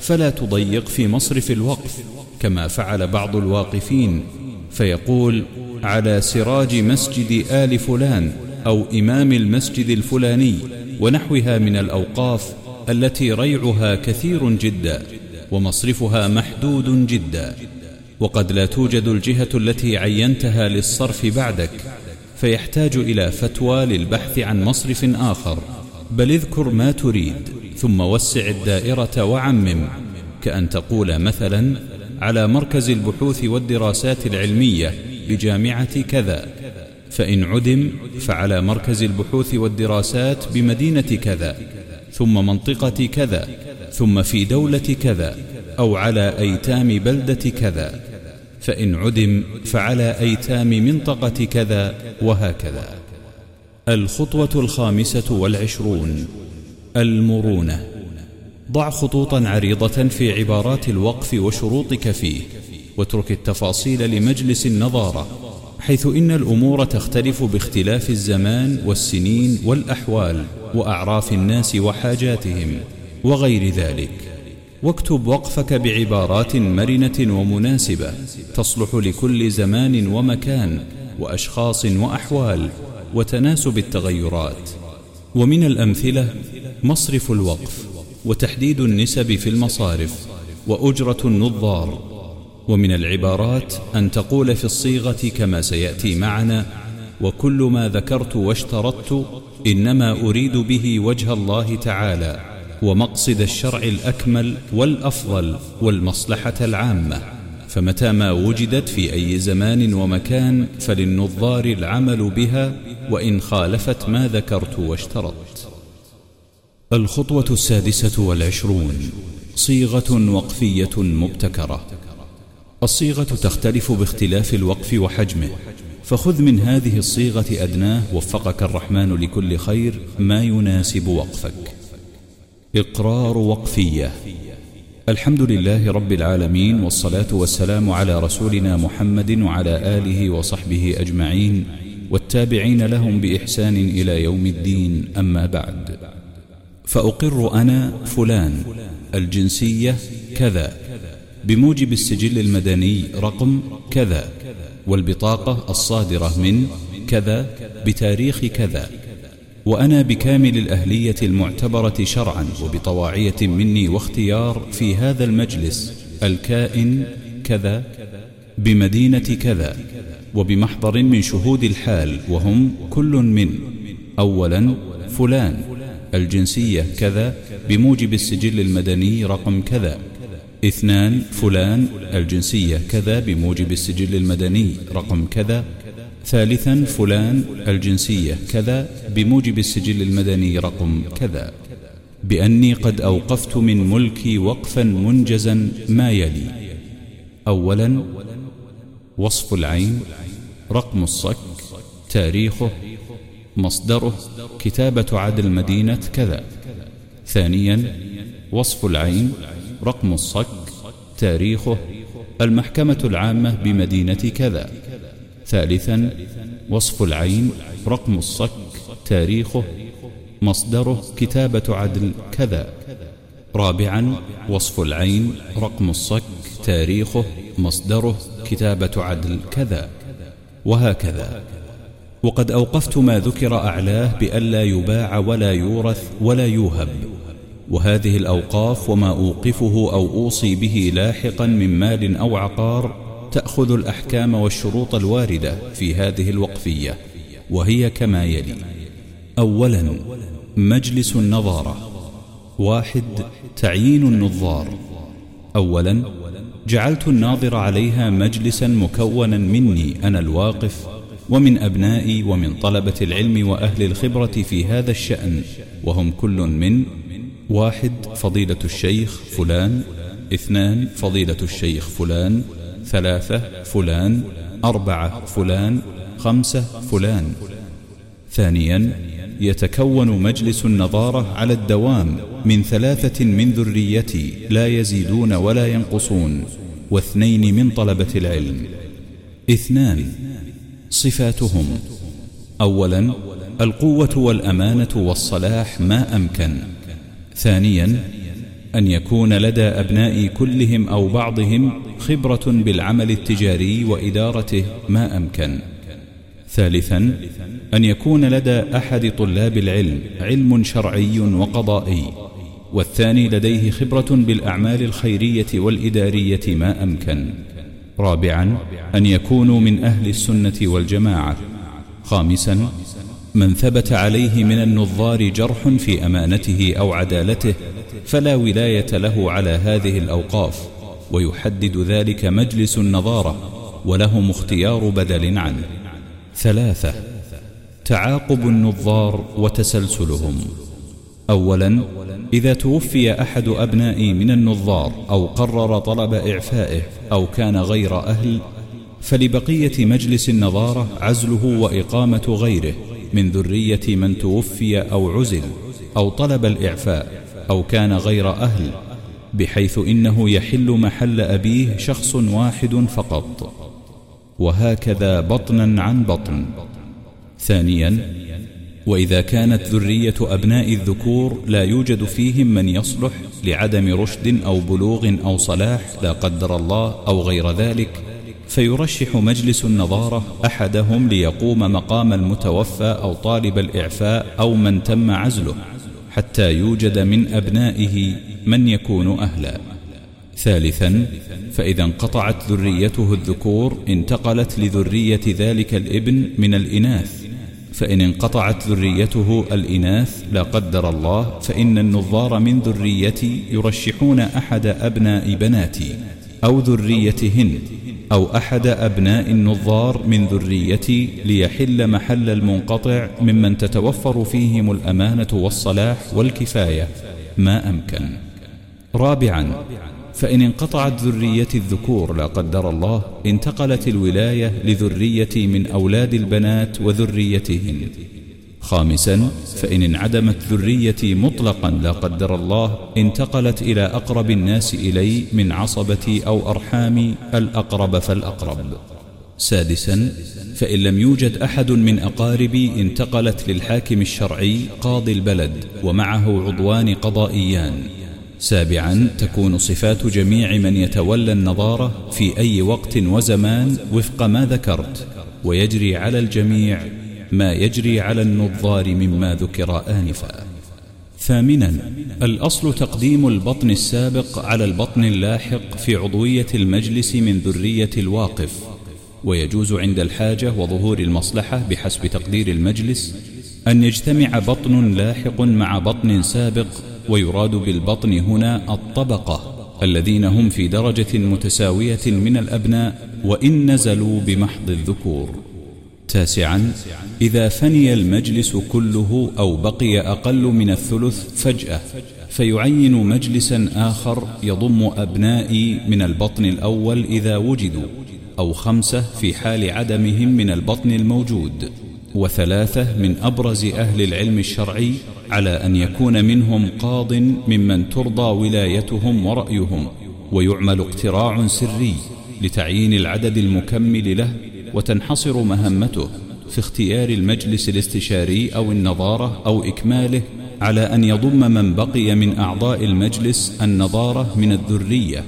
فلا تضيق في مصرف الوقف كما فعل بعض الواقفين فيقول على سراج مسجد آل فلان أو إمام المسجد الفلاني ونحوها من الأوقاف التي ريعها كثير جدا ومصرفها محدود جدا. وقد لا توجد الجهة التي عينتها للصرف بعدك فيحتاج إلى فتوى للبحث عن مصرف آخر. بل اذكر ما تريد ثم وسع الدائرة وعمم. كأن تقول مثلا على مركز البحوث والدراسات العلمية بجامعة كذا. فإن عدم فعلى مركز البحوث والدراسات بمدينة كذا. ثم منطقة كذا ثم في دولة كذا أو على أيتام بلدة كذا. فإن عدم فعلى أيتام منطقة كذا وهكذا. الخطوة الخامسة والعشرون. المرونة. ضع خطوطا عريضة في عبارات الوقف وشروطك فيه واترك التفاصيل لمجلس النظارة. حيث إن الأمور تختلف باختلاف الزمان والسنين والأحوال وأعراف الناس وحاجاتهم وغير ذلك. واكتب وقفك بعبارات مرنة ومناسبة تصلح لكل زمان ومكان وأشخاص وأحوال وتناسب التغيرات. ومن الأمثلة مصرف الوقف وتحديد النسب في المصارف وأجرة النظار ومن العبارات أن تقول في الصيغة كما سيأتي معنا وكل ما ذكرت واشترطت إنما أريد به وجه الله تعالى ومقصد الشرع الأكمل والأفضل والمصلحة العامة. فمتى ما وجدت في أي زمان ومكان فللنظار العمل بها وإن خالفت ما ذكرت واشترطت. الخطوة السادسة والعشرون صيغة وقفية مبتكرة. الصيغة تختلف باختلاف الوقف وحجمه. فخذ من هذه الصيغة أدناه وفقك الرحمن لكل خير ما يناسب وقفك. إقرار وقفية. الحمد لله رب العالمين والصلاة والسلام على رسولنا محمد وعلى آله وصحبه أجمعين والتابعين لهم بإحسان إلى يوم الدين أما بعد. فأقر أنا فلان الجنسية كذا. بموجب السجل المدني رقم كذا والبطاقة الصادرة من كذا بتاريخ كذا. وأنا بكامل الأهلية المعتبرة شرعا وبطواعية مني واختيار في هذا المجلس الكائن كذا بمدينة كذا وبمحضر من شهود الحال وهم كل من أولا فلان. الجنسية كذا بموجب السجل المدني رقم كذا. اثنان فلان الجنسية كذا بموجب السجل المدني رقم كذا. ثالثا فلان الجنسية كذا بموجب السجل المدني رقم كذا. بأني قد أوقفت من ملكي وقفا منجزا ما يلي. أولا وصف العين رقم الصك تاريخه مصدره كتابة عدل مدينة كذا. ثانيا وصف العين رقم الصك تاريخه المحكمة العامة بمدينة كذا. ثالثا وصف العين رقم الصك تاريخه مصدره كتابة عدل كذا. رابعا وصف العين رقم الصك تاريخه مصدره كتابة عدل كذا. وهكذا. وقد أوقفت ما ذكر أعلاه بألا يباع ولا يورث ولا يوهب. وهذه الأوقاف وما أوقفه أو أوصي به لاحقا من مال أو عقار تأخذ الأحكام والشروط الواردة في هذه الوقفية وهي كما يلي. أولا مجلس النظارة. واحد تعيين النظار. أولا جعلت الناظر عليها مجلسا مكونا مني أنا الواقف ومن أبنائي ومن طلبة العلم وأهل الخبرة في هذا الشأن وهم كل من واحد فضيلة الشيخ فلان اثنان فضيلة الشيخ فلان ثلاثة فلان أربعة فلان خمسة فلان. ثانيا يتكون مجلس النظارة على الدوام من ثلاثة من ذريتي لا يزيدون ولا ينقصون واثنين من طلبة العلم. اثنان صفاتهم. أولا القوة والأمانة والصلاح ما أمكن. ثانيا أن يكون لدى أبنائي كلهم أو بعضهم خبرة بالعمل التجاري وإدارته ما أمكن. ثالثا أن يكون لدى أحد طلاب العلم علم شرعي وقضائي. والثاني لديه خبرة بالأعمال الخيرية والإدارية ما أمكن. رابعا أن يكونوا من أهل السنة والجماعة. خامسا من ثبت عليه من النظار جرح في أمانته أو عدالته فلا ولاية له على هذه الأوقاف ويحدد ذلك مجلس النظارة ولهم اختيار بدل عنه. ثلاثة تعاقب النظار وتسلسلهم. أولا إذا توفي أحد أبنائي من النظار أو قرر طلب إعفائه أو كان غير أهل فلبقية مجلس النظارة عزله وإقامة غيره. من ذرية من توفي أو عزل أو طلب الإعفاء أو كان غير أهل بحيث إنه يحل محل أبيه شخص واحد فقط. وهكذا بطنا عن بطن. ثانيا وإذا كانت ذرية أبناء الذكور لا يوجد فيهم من يصلح لعدم رشد أو بلوغ أو صلاح لا قدر الله أو غير ذلك فيرشح مجلس النظارة أحدهم ليقوم مقام المتوفى أو طالب الإعفاء أو من تم عزله حتى يوجد من أبنائه من يكون أهلا. ثالثا فإذا انقطعت ذريته الذكور انتقلت لذرية ذلك الابن من الإناث. فإن انقطعت ذريته الإناث لا قدر الله فإن النظار من ذريتي يرشحون أحد أبناء بناتي أو ذريتهن. أو أحد أبناء النظار من ذريتي ليحل محل المنقطع ممن تتوفر فيهم الأمانة والصلاح والكفاية. ما أمكن. رابعا فإن انقطعت ذرية الذكور لا قدر الله انتقلت الولاية لذريتي من أولاد البنات وذريتهن. خامسا فإن انعدمت ذريتي مطلقا لا قدر الله انتقلت إلى أقرب الناس إلي من عصبتي أو أرحامي الأقرب فالأقرب. سادسا فإن لم يوجد أحد من أقاربي انتقلت للحاكم الشرعي قاضي البلد ومعه عضوان قضائيان. سابعا تكون صفات جميع من يتولى النظارة في أي وقت وزمان وفق ما ذكرت ويجري على الجميع ما يجري على النظار مما ذكر آنفا. ثامنا الأصل تقديم البطن السابق على البطن اللاحق في عضوية المجلس من ذرية الواقف ويجوز عند الحاجة وظهور المصلحة بحسب تقدير المجلس أن يجتمع بطن لاحق مع بطن سابق ويراد بالبطن هنا الطبقة الذين هم في درجة متساوية من الأبناء وإن نزلوا بمحض الذكور. تاسعا إذا فني المجلس كله أو بقي أقل من الثلث فجأة فيعين مجلسا آخر يضم أبنائي من البطن الأول إذا وجدوا أو خمسة في حال عدمهم من البطن الموجود وثلاثة من أبرز أهل العلم الشرعي على أن يكون منهم قاض ممن ترضى ولايتهم ورأيهم ويعمل اقتراع سري لتعيين العدد المكمل له وتنحصر مهمته في اختيار المجلس الاستشاري أو النظارة أو إكماله على أن يضم من بقي من أعضاء المجلس النظارة من الذرية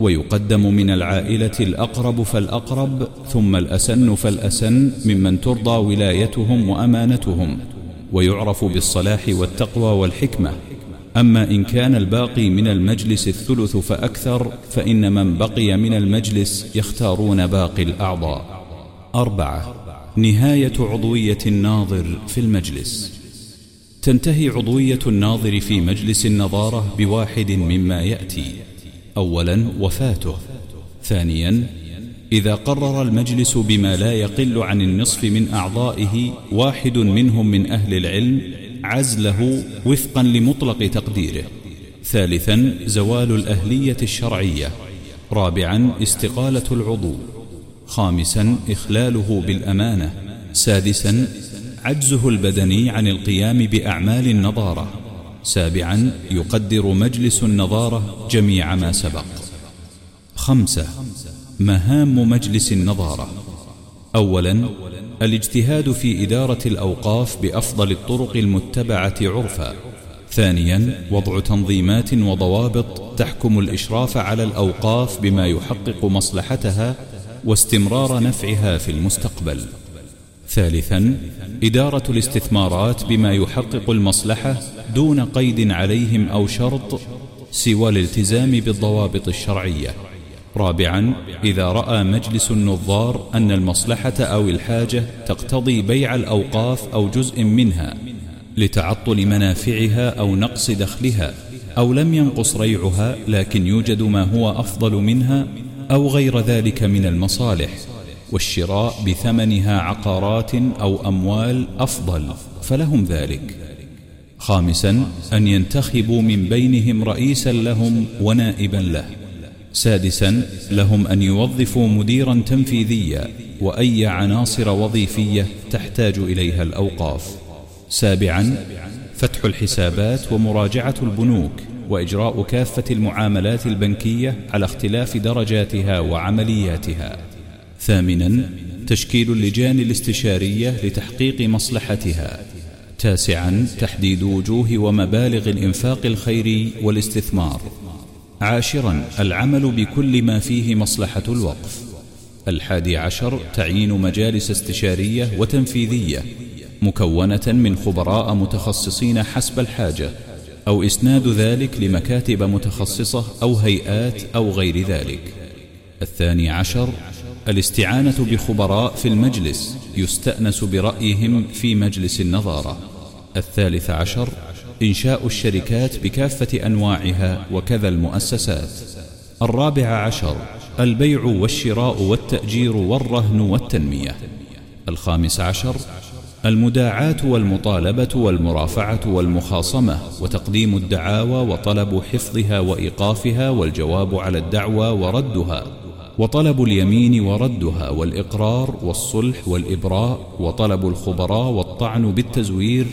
ويقدم من العائلة الأقرب فالأقرب ثم الأسن فالأسن ممن ترضى ولايتهم وأمانتهم ويعرف بالصلاح والتقوى والحكمة. أما إن كان الباقي من المجلس الثلث فأكثر فإن من بقي من المجلس يختارون باقي الأعضاء. أربعة. نهاية عضوية الناظر في المجلس. تنتهي عضوية الناظر في مجلس النظارة بواحد مما يأتي. أولا وفاته. ثانيا إذا قرر المجلس بما لا يقل عن النصف من أعضائه واحد منهم من أهل العلم عزله وفقا لمطلق تقديره. ثالثا زوال الأهلية الشرعية. رابعا استقالة العضو. خامسا إخلاله بالأمانة. سادسا عجزه البدني عن القيام بأعمال النظارة سابعا يقدر مجلس النظارة جميع ما سبق. خمسة مهام مجلس النظارة أولا الاجتهاد في إدارة الأوقاف بأفضل الطرق المتبعة عرفا. ثانيا وضع تنظيمات وضوابط تحكم الإشراف على الأوقاف بما يحقق مصلحتها. واستمرار نفعها في المستقبل. ثالثا إدارة الاستثمارات بما يحقق المصلحة دون قيد عليهم أو شرط سوى الالتزام بالضوابط الشرعية. رابعا إذا رأى مجلس النظار أن المصلحة أو الحاجة تقتضي بيع الأوقاف أو جزء منها لتعطل منافعها أو نقص دخلها أو لم ينقص ريعها لكن يوجد ما هو أفضل منها أو غير ذلك من المصالح والشراء بثمنها عقارات أو أموال أفضل فلهم ذلك. خامسا أن ينتخبوا من بينهم رئيسا لهم ونائبا له. سادسا لهم أن يوظفوا مديرا تنفيذيا وأي عناصر وظيفية تحتاج إليها الأوقاف. سابعا فتح الحسابات ومراجعة البنوك. وإجراء كافة المعاملات البنكية على اختلاف درجاتها وعملياتها. ثامنا تشكيل اللجان الاستشارية لتحقيق مصلحتها. تاسعا تحديد وجوه ومبالغ الإنفاق الخيري والاستثمار. عاشرا العمل بكل ما فيه مصلحة الوقف. الحادي عشر تعيين مجالس استشارية وتنفيذية مكونة من خبراء متخصصين حسب الحاجة. أو إسناد ذلك لمكاتب متخصصة أو هيئات أو غير ذلك. الثاني عشر الاستعانة بخبراء في المجلس يستأنس برأيهم في مجلس النظارة. الثالث عشر إنشاء الشركات بكافة أنواعها وكذا المؤسسات. الرابع عشر البيع والشراء والتأجير والرهن والتنمية. الخامس عشر المداعاة والمطالبة والمرافعة والمخاصمة وتقديم الدعاوى وطلب حفظها وإيقافها والجواب على الدعوى وردها وطلب اليمين وردها والإقرار والصلح والإبراء وطلب الخبراء والطعن بالتزوير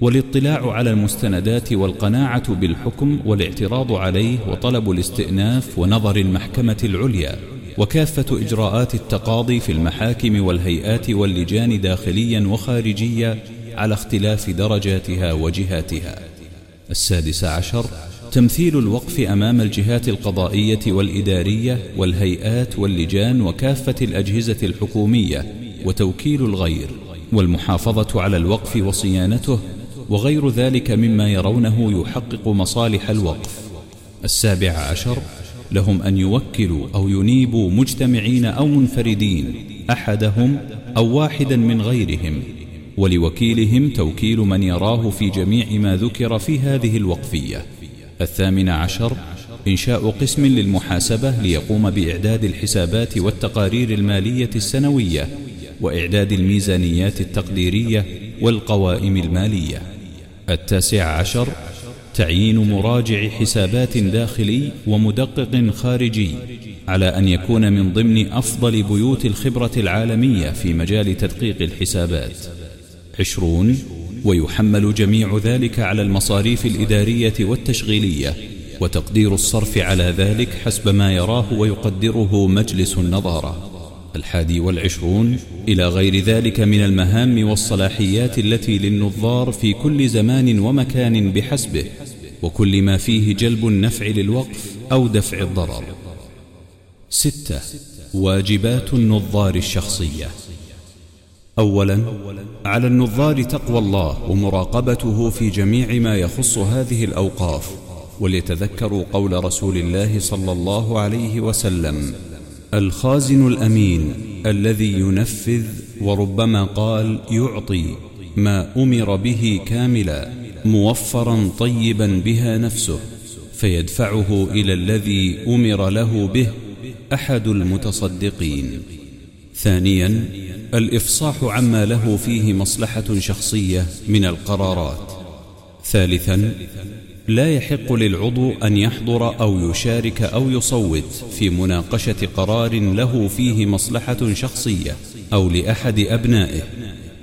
والاطلاع على المستندات والقناعة بالحكم والاعتراض عليه وطلب الاستئناف ونظر المحكمة العليا وكافة إجراءات التقاضي في المحاكم والهيئات واللجان داخليا وخارجيا على اختلاف درجاتها وجهاتها. السادس عشر تمثيل الوقف أمام الجهات القضائية والإدارية والهيئات واللجان وكافة الأجهزة الحكومية وتوكيل الغير والمحافظة على الوقف وصيانته وغير ذلك مما يرونه يحقق مصالح الوقف. السابع عشر لهم أن يوكلوا أو ينيبوا مجتمعين أو منفردين أحدهم أو واحدا من غيرهم. ولوكيلهم توكيل من يراه في جميع ما ذكر في هذه الوقفية. الثامن عشر إنشاء قسم للمحاسبة ليقوم بإعداد الحسابات والتقارير المالية السنوية وإعداد الميزانيات التقديرية والقوائم المالية. التاسع عشر تعيين مراجع حسابات داخلي ومدقق خارجي على أن يكون من ضمن أفضل بيوت الخبرة العالمية في مجال تدقيق الحسابات. عشرون ويحمل جميع ذلك على المصاريف الإدارية والتشغيلية وتقدير الصرف على ذلك حسب ما يراه ويقدره مجلس النظارة. الحادي والعشرون إلى غير ذلك من المهام والصلاحيات التي للنظار في كل زمان ومكان بحسبه وكل ما فيه جلب النفع للوقف أو دفع الضرر. ستة واجبات النظار الشخصية. أولا على النظار تقوى الله ومراقبته في جميع ما يخص هذه الأوقاف وليتذكروا قول رسول الله صلى الله عليه وسلم الخازن الأمين الذي ينفذ وربما قال يعطي ما أمر به كاملا موفرا طيبا بها نفسه فيدفعه إلى الذي أمر له به أحد المتصدقين. ثانيا الإفصاح عما له فيه مصلحة شخصية من القرارات. ثالثا لا يحق للعضو أن يحضر أو يشارك أو يصوت في مناقشة قرار له فيه مصلحة شخصية أو لأحد أبنائه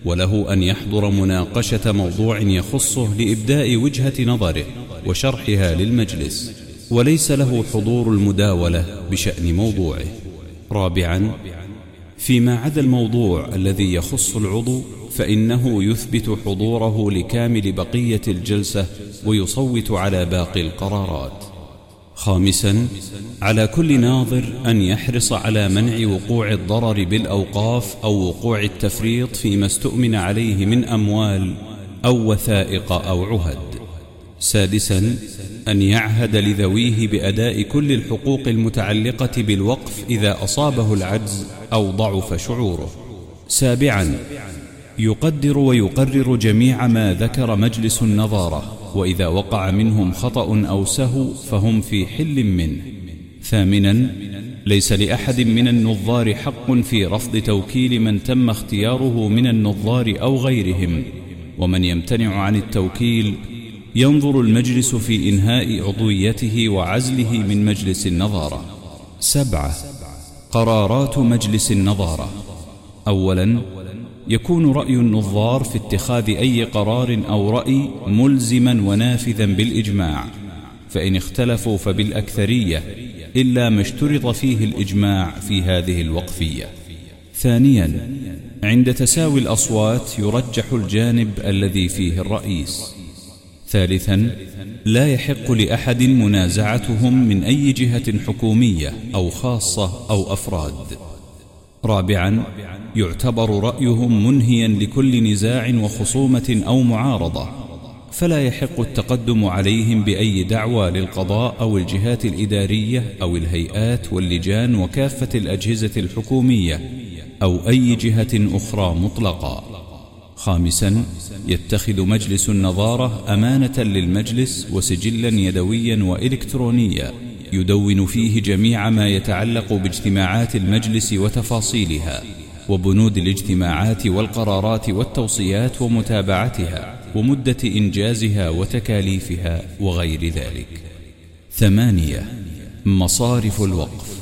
وله أن يحضر مناقشة موضوع يخصه لإبداء وجهة نظره وشرحها للمجلس وليس له حضور المداولة بشأن موضوعه. رابعا فيما عدا الموضوع الذي يخص العضو فإنه يثبت حضوره لكامل بقية الجلسة ويصوت على باقي القرارات. خامسا على كل ناظر أن يحرص على منع وقوع الضرر بالأوقاف أو وقوع التفريط فيما استؤمن عليه من أموال أو وثائق أو عهد. سادسا أن يعهد لذويه بأداء كل الحقوق المتعلقة بالوقف إذا أصابه العجز أو ضعف شعوره. سابعا يقدر ويقرر جميع ما ذكر مجلس النظارة. وإذا وقع منهم خطأ أو سهو فهم في حل منه. ثامنا ليس لأحد من النظار حق في رفض توكيل من تم اختياره من النظار أو غيرهم. ومن يمتنع عن التوكيل ينظر المجلس في إنهاء عضويته وعزله من مجلس النظارة. سبعة قرارات مجلس النظارة. أولا يكون رأي النظار في اتخاذ أي قرار أو رأي ملزما ونافذا بالإجماع فإن اختلفوا فبالأكثرية إلا ما اشترط فيه الإجماع في هذه الوقفية. ثانيا عند تساوي الأصوات يرجح الجانب الذي فيه الرئيس. ثالثا لا يحق لأحد منازعتهم من أي جهة حكومية أو خاصة أو أفراد. رابعا يعتبر رأيهم منهيا لكل نزاع وخصومة أو معارضة فلا يحق التقدم عليهم بأي دعوى للقضاء أو الجهات الإدارية أو الهيئات واللجان وكافة الأجهزة الحكومية أو أي جهة أخرى مطلقا. خامسا يتخذ مجلس النظارة أمانة للمجلس وسجلا يدويا وإلكترونيا. يدون فيه جميع ما يتعلق باجتماعات المجلس وتفاصيلها وبنود الاجتماعات والقرارات والتوصيات ومتابعتها ومدة إنجازها وتكاليفها وغير ذلك. ثمانية مصارف الوقف.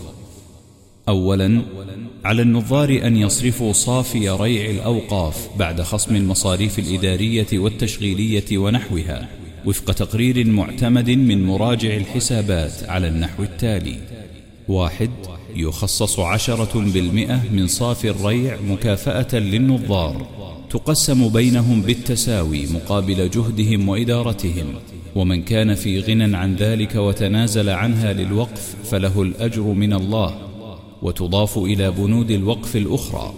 أولا على النظار أن يصرفوا صافي ريع الأوقاف بعد خصم المصاريف الإدارية والتشغيلية ونحوها. وفق تقرير معتمد من مراجع الحسابات على النحو التالي. واحد يخصص عشرة بالمئة من صافي الريع مكافأة للنظار تقسم بينهم بالتساوي مقابل جهدهم وإدارتهم ومن كان في غنى عن ذلك وتنازل عنها للوقف فله الأجر من الله وتضاف إلى بنود الوقف الأخرى.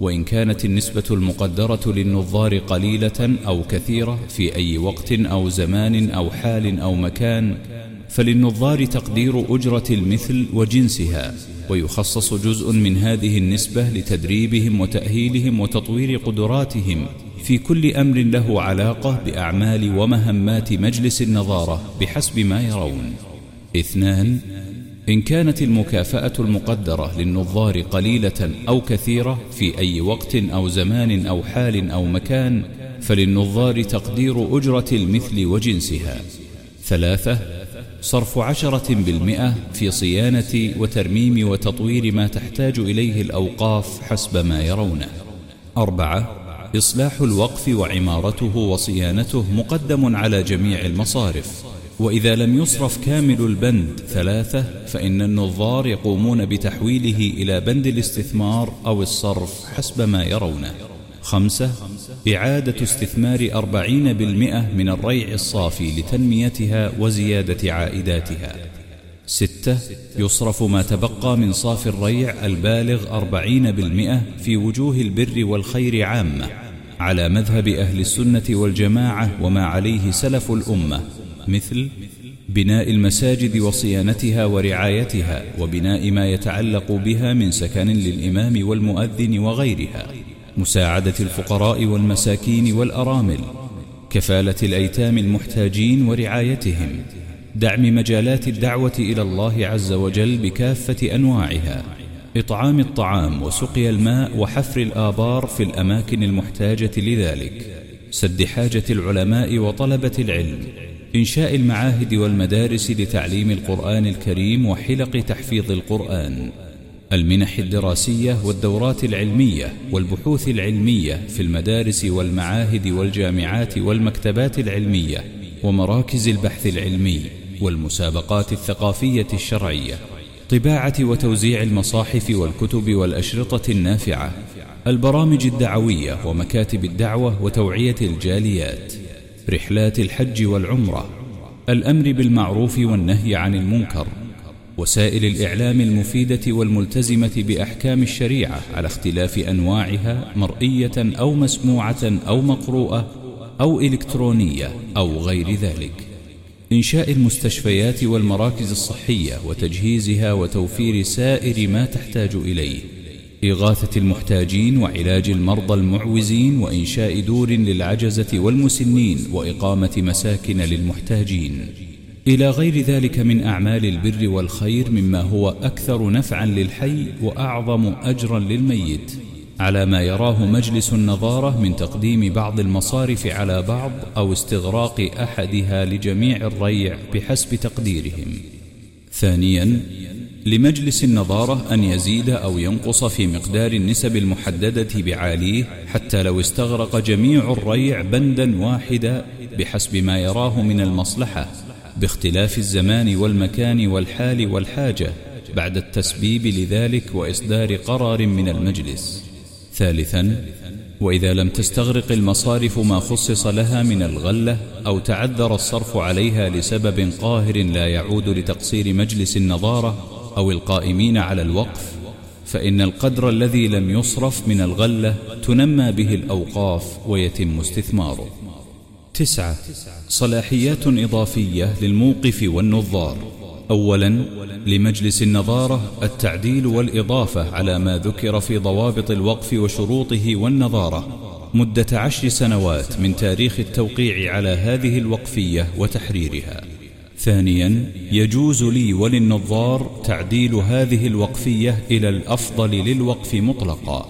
وإن كانت النسبة المقدرة للنظار قليلة أو كثيرة في أي وقت أو زمان أو حال أو مكان فللنظار تقدير أجرة المثل وجنسها ويخصص جزء من هذه النسبة لتدريبهم وتأهيلهم وتطوير قدراتهم في كل أمر له علاقة بأعمال ومهمات مجلس النظارة بحسب ما يرون. اثنان إن كانت المكافأة المقدرة للنظار قليلة أو كثيرة في أي وقت أو زمان أو حال أو مكان فللنظار تقدير أجرة المثل وجنسها. ثلاثة صرف عشرة بالمئة في صيانة وترميم وتطوير ما تحتاج إليه الأوقاف حسب ما يرونه. أربعة إصلاح الوقف وعمارته وصيانته مقدم على جميع المصارف. وإذا لم يصرف كامل البند ثلاثة فإن النظار يقومون بتحويله إلى بند الاستثمار أو الصرف حسب ما يرونه. خمسة إعادة استثمار أربعين بالمئة من الريع الصافي لتنميتها وزيادة عائداتها. ستة يصرف ما تبقى من صافي الريع البالغ أربعين بالمئة في وجوه البر والخير عامة على مذهب أهل السنة والجماعة وما عليه سلف الأمة. مثل بناء المساجد وصيانتها ورعايتها وبناء ما يتعلق بها من سكن للإمام والمؤذن وغيرها مساعدة الفقراء والمساكين والأرامل كفالة الأيتام المحتاجين ورعايتهم دعم مجالات الدعوة إلى الله عز وجل بكافة أنواعها إطعام الطعام وسقي الماء وحفر الآبار في الأماكن المحتاجة لذلك سد حاجة العلماء وطلبة العلم. إنشاء المعاهد والمدارس لتعليم القرآن الكريم وحلق تحفيظ القرآن. المنح الدراسية والدورات العلمية والبحوث العلمية في المدارس والمعاهد والجامعات والمكتبات العلمية ومراكز البحث العلمي والمسابقات الثقافية الشرعية. طباعة وتوزيع المصاحف والكتب والأشرطة النافعة. البرامج الدعوية ومكاتب الدعوة وتوعية الجاليات. رحلات الحج والعمرة الأمر بالمعروف والنهي عن المنكر وسائل الإعلام المفيدة والملتزمة بأحكام الشريعة على اختلاف أنواعها مرئية أو مسموعة أو مقروءة أو إلكترونية أو غير ذلك. إنشاء المستشفيات والمراكز الصحية وتجهيزها وتوفير سائر ما تحتاج إليه. إغاثة المحتاجين وعلاج المرضى المعوزين وإنشاء دور للعجزة والمسنين وإقامة مساكن للمحتاجين. إلى غير ذلك من أعمال البر والخير مما هو أكثر نفعا للحي وأعظم أجرا للميت. على ما يراه مجلس النظارة من تقديم بعض المصارف على بعض أو استغراق أحدها لجميع الريع بحسب تقديرهم. ثانيا لمجلس النظارة أن يزيد أو ينقص في مقدار النسب المحددة بعاليه حتى لو استغرق جميع الريع بندا واحدا بحسب ما يراه من المصلحة باختلاف الزمان والمكان والحال والحاجة بعد التسبيب لذلك وإصدار قرار من المجلس. ثالثا وإذا لم تستغرق المصارف ما خصص لها من الغلة أو تعذر الصرف عليها لسبب قاهر لا يعود لتقصير مجلس النظارة أو القائمين على الوقف فإن القدر الذي لم يصرف من الغلة تنمى به الأوقاف ويتم استثماره. تسعة. صلاحيات إضافية للموقف والنظار. أولا لمجلس النظارة التعديل والإضافة على ما ذكر في ضوابط الوقف وشروطه والنظارة. مدة عشر سنوات من تاريخ التوقيع على هذه الوقفية وتحريرها. ثانيا يجوز لي وللنظار تعديل هذه الوقفية إلى الأفضل للوقف مطلقا.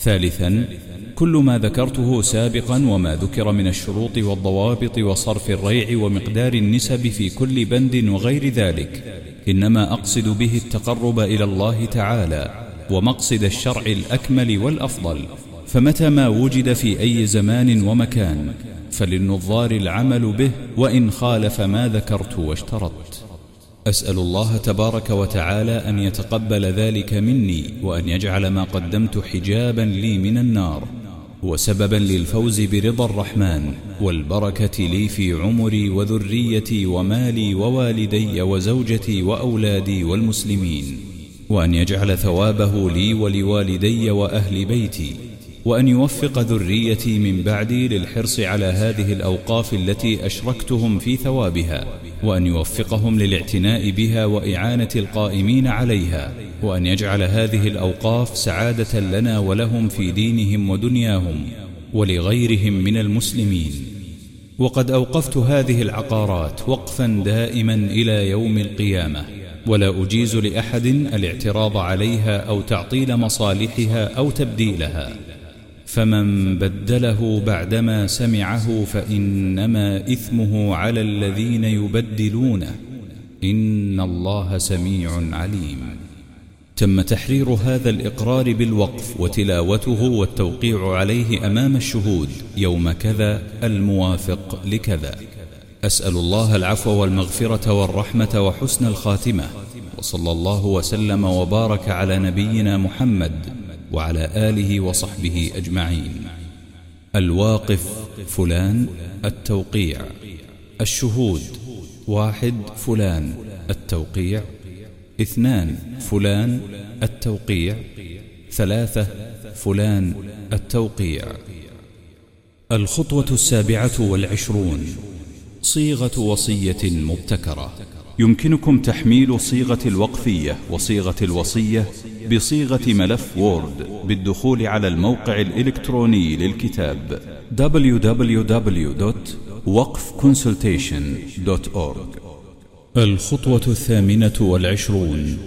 ثالثا كل ما ذكرته سابقا وما ذكر من الشروط والضوابط وصرف الريع ومقدار النسب في كل بند وغير ذلك. إنما أقصد به التقرب إلى الله تعالى ومقصد الشرع الأكمل والأفضل. فمتى ما وجد في أي زمان ومكان فللنظار العمل به وإن خالف ما ذكرت واشترطت. أسأل الله تبارك وتعالى أن يتقبل ذلك مني وأن يجعل ما قدمت حجابا لي من النار وسببا للفوز برضا الرحمن والبركة لي في عمري وذريتي ومالي ووالدي وزوجتي وأولادي والمسلمين وأن يجعل ثوابه لي ولوالدي وأهل بيتي وأن يوفق ذريتي من بعدي للحرص على هذه الأوقاف التي أشركتهم في ثوابها وأن يوفقهم للاعتناء بها وإعانة القائمين عليها وأن يجعل هذه الأوقاف سعادة لنا ولهم في دينهم ودنياهم ولغيرهم من المسلمين. وقد أوقفت هذه العقارات وقفا دائما إلى يوم القيامة ولا أجيز لأحد الاعتراض عليها أو تعطيل مصالحها أو تبديلها. فمن بدله بعدما سمعه فإنما إثمه على الذين يبدلونه. إن الله سميع عليم. تم تحرير هذا الإقرار بالوقف وتلاوته والتوقيع عليه أمام الشهود يوم كذا الموافق لكذا. أسأل الله العفو والمغفرة والرحمة وحسن الخاتمة. وصلى الله وسلم وبارك على نبينا محمد وعلى آله وصحبه أجمعين. الواقف فلان التوقيع. الشهود واحد فلان التوقيع. اثنان فلان التوقيع. ثلاثة فلان التوقيع. الخطوة السابعة والعشرون صيغة وصية مبتكرة. يمكنكم تحميل صيغة الوقفية وصيغة الوصية بصيغة ملف وورد بالدخول على الموقع الإلكتروني للكتاب www.waqfconsultation.org الخطوة الثامنة والعشرون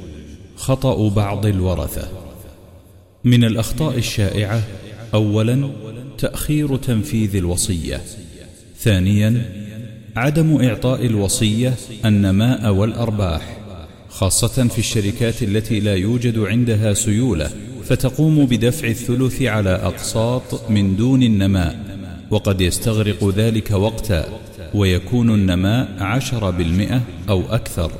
خطأ بعض الورثة. من الأخطاء الشائعة أولا تأخير تنفيذ الوصية. ثانيا عدم إعطاء الوصية النماء والأرباح خاصة في الشركات التي لا يوجد عندها سيولة فتقوم بدفع الثلث على أقساط من دون النماء وقد يستغرق ذلك وقتا ويكون النماء عشر بالمئة أو أكثر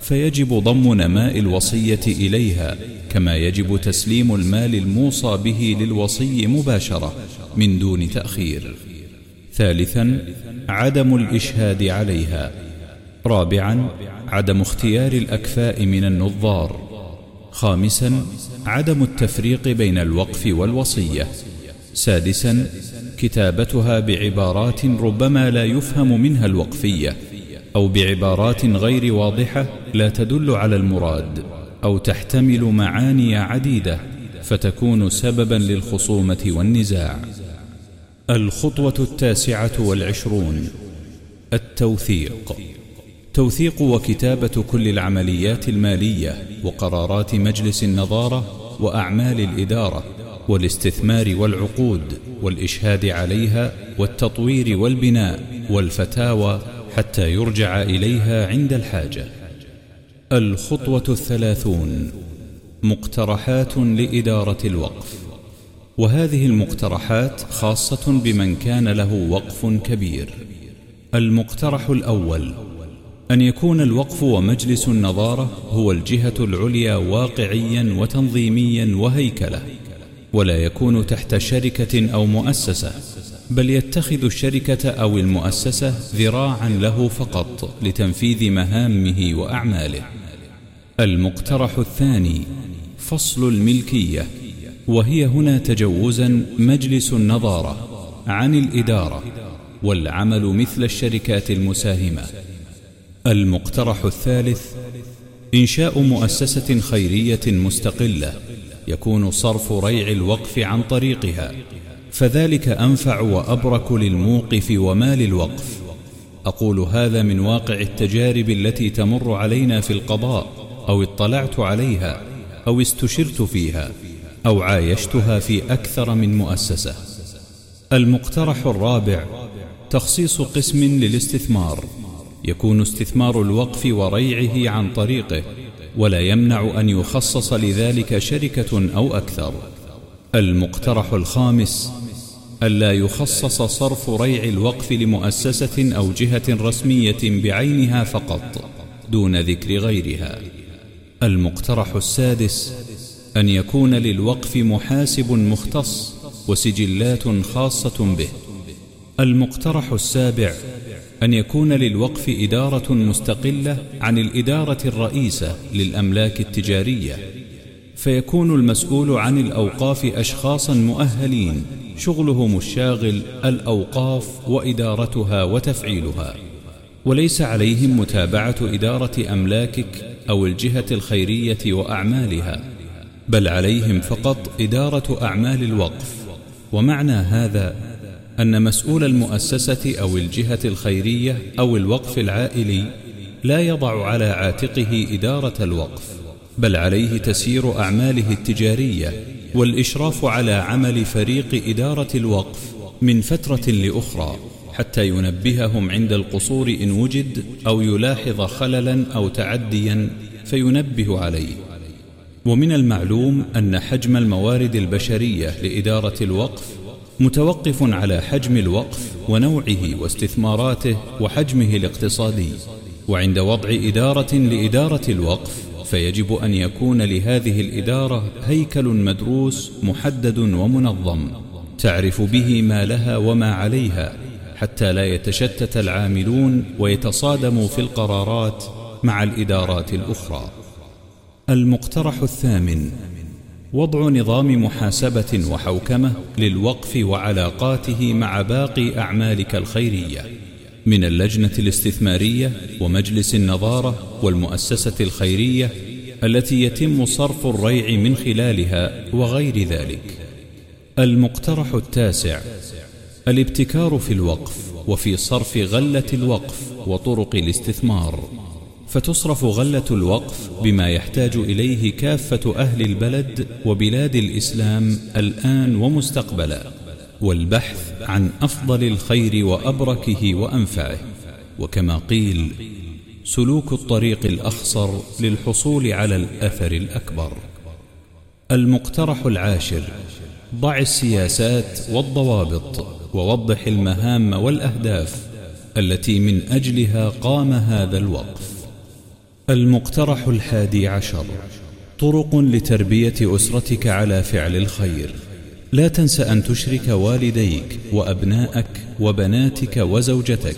فيجب ضم نماء الوصية إليها كما يجب تسليم المال الموصى به للوصي مباشرة من دون تأخير. ثالثا عدم الإشهاد عليها. رابعا عدم اختيار الأكفاء من النظار. خامسا عدم التفريق بين الوقف والوصية. سادسا كتابتها بعبارات ربما لا يفهم منها الوقفية أو بعبارات غير واضحة لا تدل على المراد أو تحتمل معاني عديدة فتكون سببا للخصومة والنزاع. الخطوة التاسعة والعشرون. التوثيق. توثيق وكتابة كل العمليات المالية وقرارات مجلس النظارة وأعمال الإدارة والاستثمار والعقود والإشهاد عليها والتطوير والبناء والفتاوى حتى يرجع إليها عند الحاجة. الخطوة الثلاثون. مقترحات لإدارة الوقف. وهذه المقترحات خاصة بمن كان له وقف كبير. المقترح الأول أن يكون الوقف ومجلس النظارة هو الجهة العليا واقعيا وتنظيميا وهيكلة ولا يكون تحت شركة أو مؤسسة بل يتخذ الشركة أو المؤسسة ذراعا له فقط لتنفيذ مهامه وأعماله. المقترح الثاني فصل الملكية. وهي هنا تجوزا مجلس النظارة عن الإدارة والعمل مثل الشركات المساهمة. المقترح الثالث إنشاء مؤسسة خيرية مستقلة يكون صرف ريع الوقف عن طريقها فذلك أنفع وأبرك للموقف ومال الوقف أقول هذا من واقع التجارب التي تمر علينا في القضاء أو اطلعت عليها أو استشرت فيها. أو عايشتها في أكثر من مؤسسة. المقترح الرابع تخصيص قسم للاستثمار. يكون استثمار الوقف وريعه عن طريقه ولا يمنع أن يخصص لذلك شركة أو أكثر. المقترح الخامس ألا يخصص صرف ريع الوقف لمؤسسة أو جهة رسمية بعينها فقط دون ذكر غيرها. المقترح السادس أن يكون للوقف محاسب مختص وسجلات خاصة به. المقترح السابع أن يكون للوقف إدارة مستقلة عن الإدارة الرئيسة للأملاك التجارية. فيكون المسؤول عن الأوقاف أشخاصا مؤهلين شغلهم الشاغل الأوقاف وإدارتها وتفعيلها. وليس عليهم متابعة إدارة أملاكك أو الجهة الخيرية وأعمالها. بل عليهم فقط إدارة أعمال الوقف. ومعنى هذا أن مسؤول المؤسسة أو الجهة الخيرية أو الوقف العائلي لا يضع على عاتقه إدارة الوقف بل عليه تسيير أعماله التجارية والإشراف على عمل فريق إدارة الوقف من فترة لأخرى حتى ينبههم عند القصور إن وجد أو يلاحظ خللا أو تعديا فينبه عليه. ومن المعلوم أن حجم الموارد البشرية لإدارة الوقف متوقف على حجم الوقف ونوعه واستثماراته وحجمه الاقتصادي. وعند وضع إدارة لإدارة الوقف فيجب أن يكون لهذه الإدارة هيكل مدروس محدد ومنظم تعرف به ما لها وما عليها حتى لا يتشتت العاملون ويتصادموا في القرارات مع الإدارات الأخرى. المقترح الثامن وضع نظام محاسبة وحوكمة للوقف وعلاقاته مع باقي أعمالك الخيرية من اللجنة الاستثمارية ومجلس النظارة والمؤسسة الخيرية التي يتم صرف الريع من خلالها وغير ذلك. المقترح التاسع الابتكار في الوقف وفي صرف غلة الوقف وطرق الاستثمار. فتصرف غلة الوقف بما يحتاج إليه كافة أهل البلد وبلاد الإسلام الآن ومستقبلا والبحث عن أفضل الخير وأبركه وأنفعه. وكما قيل سلوك الطريق الأخصر للحصول على الأثر الأكبر. المقترح العاشر ضع السياسات والضوابط ووضح المهام والأهداف التي من أجلها قام هذا الوقف. المقترح الحادي عشر. طرق لتربية أسرتك على فعل الخير. لا تنس أن تشرك والديك وأبناءك وبناتك وزوجتك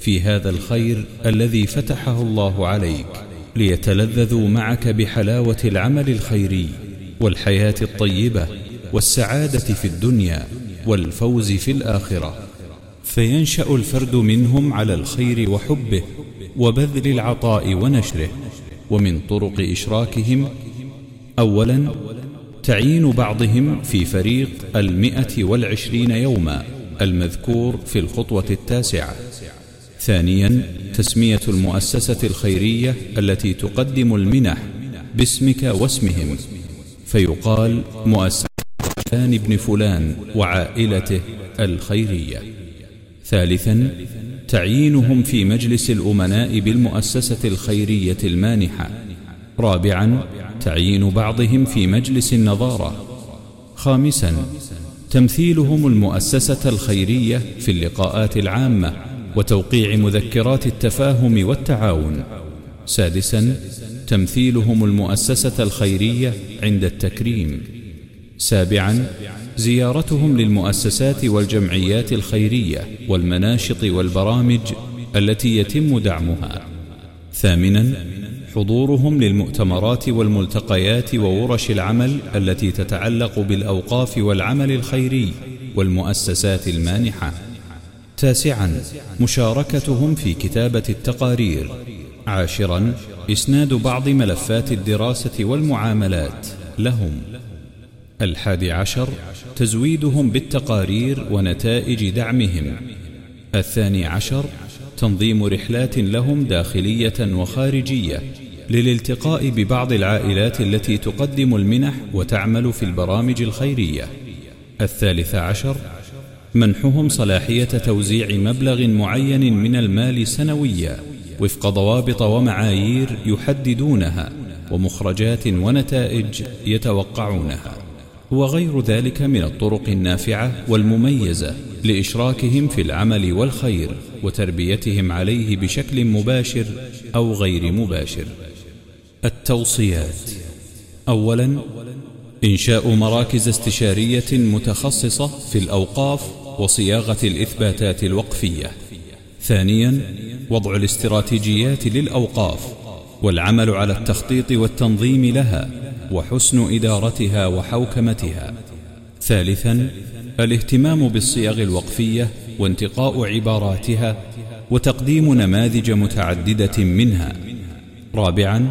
في هذا الخير الذي فتحه الله عليك ليتلذذوا معك بحلاوة العمل الخيري والحياة الطيبة والسعادة في الدنيا والفوز في الآخرة. فينشأ الفرد منهم على الخير وحبه وبذل العطاء ونشره ومن طرق إشراكهم أولا تعيين بعضهم في فريق المئة والعشرين يوما المذكور في الخطوة التاسعة. ثانيا تسمية المؤسسة الخيرية التي تقدم المنح باسمك واسمهم. فيقال مؤسسة فلان بن فلان وعائلته الخيرية. ثالثا تعيينهم في مجلس الأمناء بالمؤسسة الخيرية المانحة. رابعا تعيين بعضهم في مجلس النظارة. خامسا تمثيلهم المؤسسة الخيرية في اللقاءات العامة وتوقيع مذكرات التفاهم والتعاون. سادسا تمثيلهم المؤسسة الخيرية عند التكريم. سابعا زيارتهم للمؤسسات والجمعيات الخيرية والمناشط والبرامج التي يتم دعمها. ثامنا حضورهم للمؤتمرات والملتقيات وورش العمل التي تتعلق بالأوقاف والعمل الخيري والمؤسسات المانحة. تاسعا مشاركتهم في كتابة التقارير. عاشرا إسناد بعض ملفات الدراسة والمعاملات لهم. الحادي عشر تزويدهم بالتقارير ونتائج دعمهم. الثاني عشر تنظيم رحلات لهم داخلية وخارجية للالتقاء ببعض العائلات التي تقدم المنح وتعمل في البرامج الخيرية. الثالث عشر منحهم صلاحية توزيع مبلغ معين من المال سنويا وفق ضوابط ومعايير يحددونها ومخرجات ونتائج يتوقعونها. وغير ذلك من الطرق النافعة والمميزة لإشراكهم في العمل والخير وتربيتهم عليه بشكل مباشر أو غير مباشر. التوصيات. أولا إنشاء مراكز استشارية متخصصة في الأوقاف وصياغة الإثباتات الوقفية. ثانيا وضع الاستراتيجيات للأوقاف والعمل على التخطيط والتنظيم لها. وحسن إدارتها وحوكمتها. ثالثا الاهتمام بالصيغ الوقفية وانتقاء عباراتها وتقديم نماذج متعددة منها. رابعا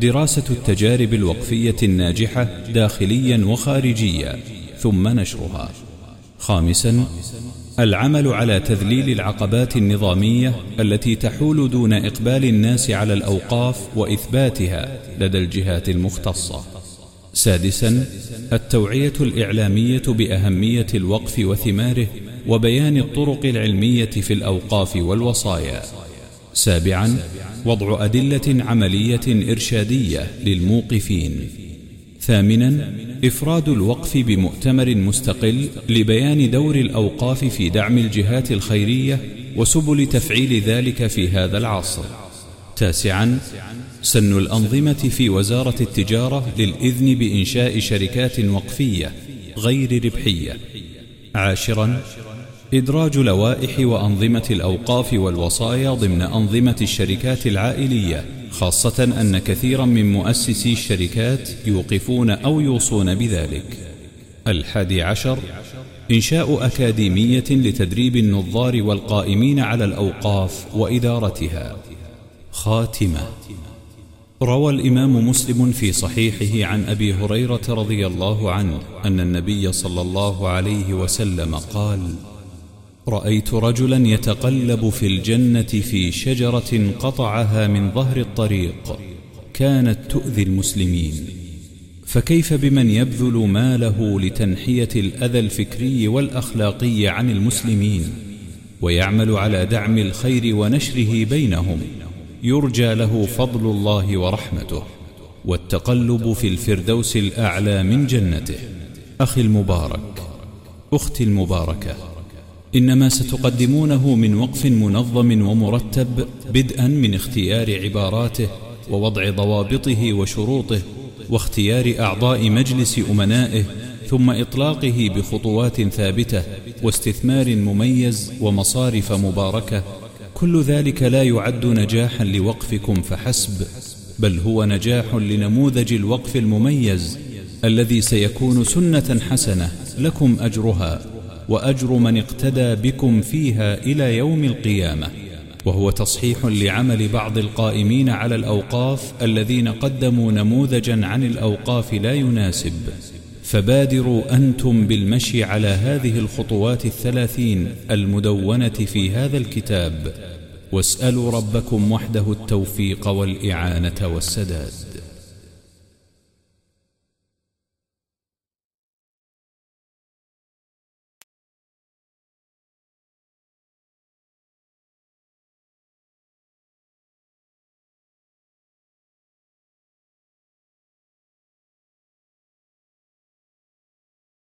دراسة التجارب الوقفية الناجحة داخليا وخارجيا ثم نشرها. خامسا العمل على تذليل العقبات النظامية التي تحول دون إقبال الناس على الأوقاف وإثباتها لدى الجهات المختصة. سادسا التوعية الإعلامية بأهمية الوقف وثماره وبيان الطرق العلمية في الأوقاف والوصايا. سابعا وضع أدلة عملية إرشادية للموقفين. ثامنا إفراد الوقف بمؤتمر مستقل لبيان دور الأوقاف في دعم الجهات الخيرية وسبل تفعيل ذلك في هذا العصر. تاسعا سن الأنظمة في وزارة التجارة للإذن بإنشاء شركات وقفية غير ربحية. عاشرا إدراج لوائح وأنظمة الأوقاف والوصايا ضمن أنظمة الشركات العائلية خاصة أن كثيرا من مؤسسي الشركات يوقفون أو يوصون بذلك. الحادي عشر إنشاء أكاديمية لتدريب النظار والقائمين على الأوقاف وإدارتها. خاتمة. روى الإمام مسلم في صحيحه عن أبي هريرة رضي الله عنه أن النبي صلى الله عليه وسلم قال رأيت رجلا يتقلب في الجنة في شجرة قطعها من ظهر الطريق. كانت تؤذي المسلمين. فكيف بمن يبذل ماله لتنحية الأذى الفكري والأخلاقي عن المسلمين؟ ويعمل على دعم الخير ونشره بينهم. يرجى له فضل الله ورحمته. والتقلب في الفردوس الأعلى من جنته. أخي المبارك أختي المباركة. إنما ستقدمونه من وقف منظم ومرتب بدءا من اختيار عباراته ووضع ضوابطه وشروطه واختيار أعضاء مجلس أمنائه ثم إطلاقه بخطوات ثابتة واستثمار مميز ومصارف مباركة. كل ذلك لا يعد نجاحا لوقفكم فحسب. بل هو نجاح لنموذج الوقف المميز الذي سيكون سنة حسنة لكم أجرها. وأجر من اقتدى بكم فيها إلى يوم القيامة. وهو تصحيح لعمل بعض القائمين على الأوقاف الذين قدموا نموذجا عن الأوقاف لا يناسب. فبادروا أنتم بالمشي على هذه الخطوات الثلاثين المدونة في هذا الكتاب. واسألوا ربكم وحده التوفيق والإعانة والسداد.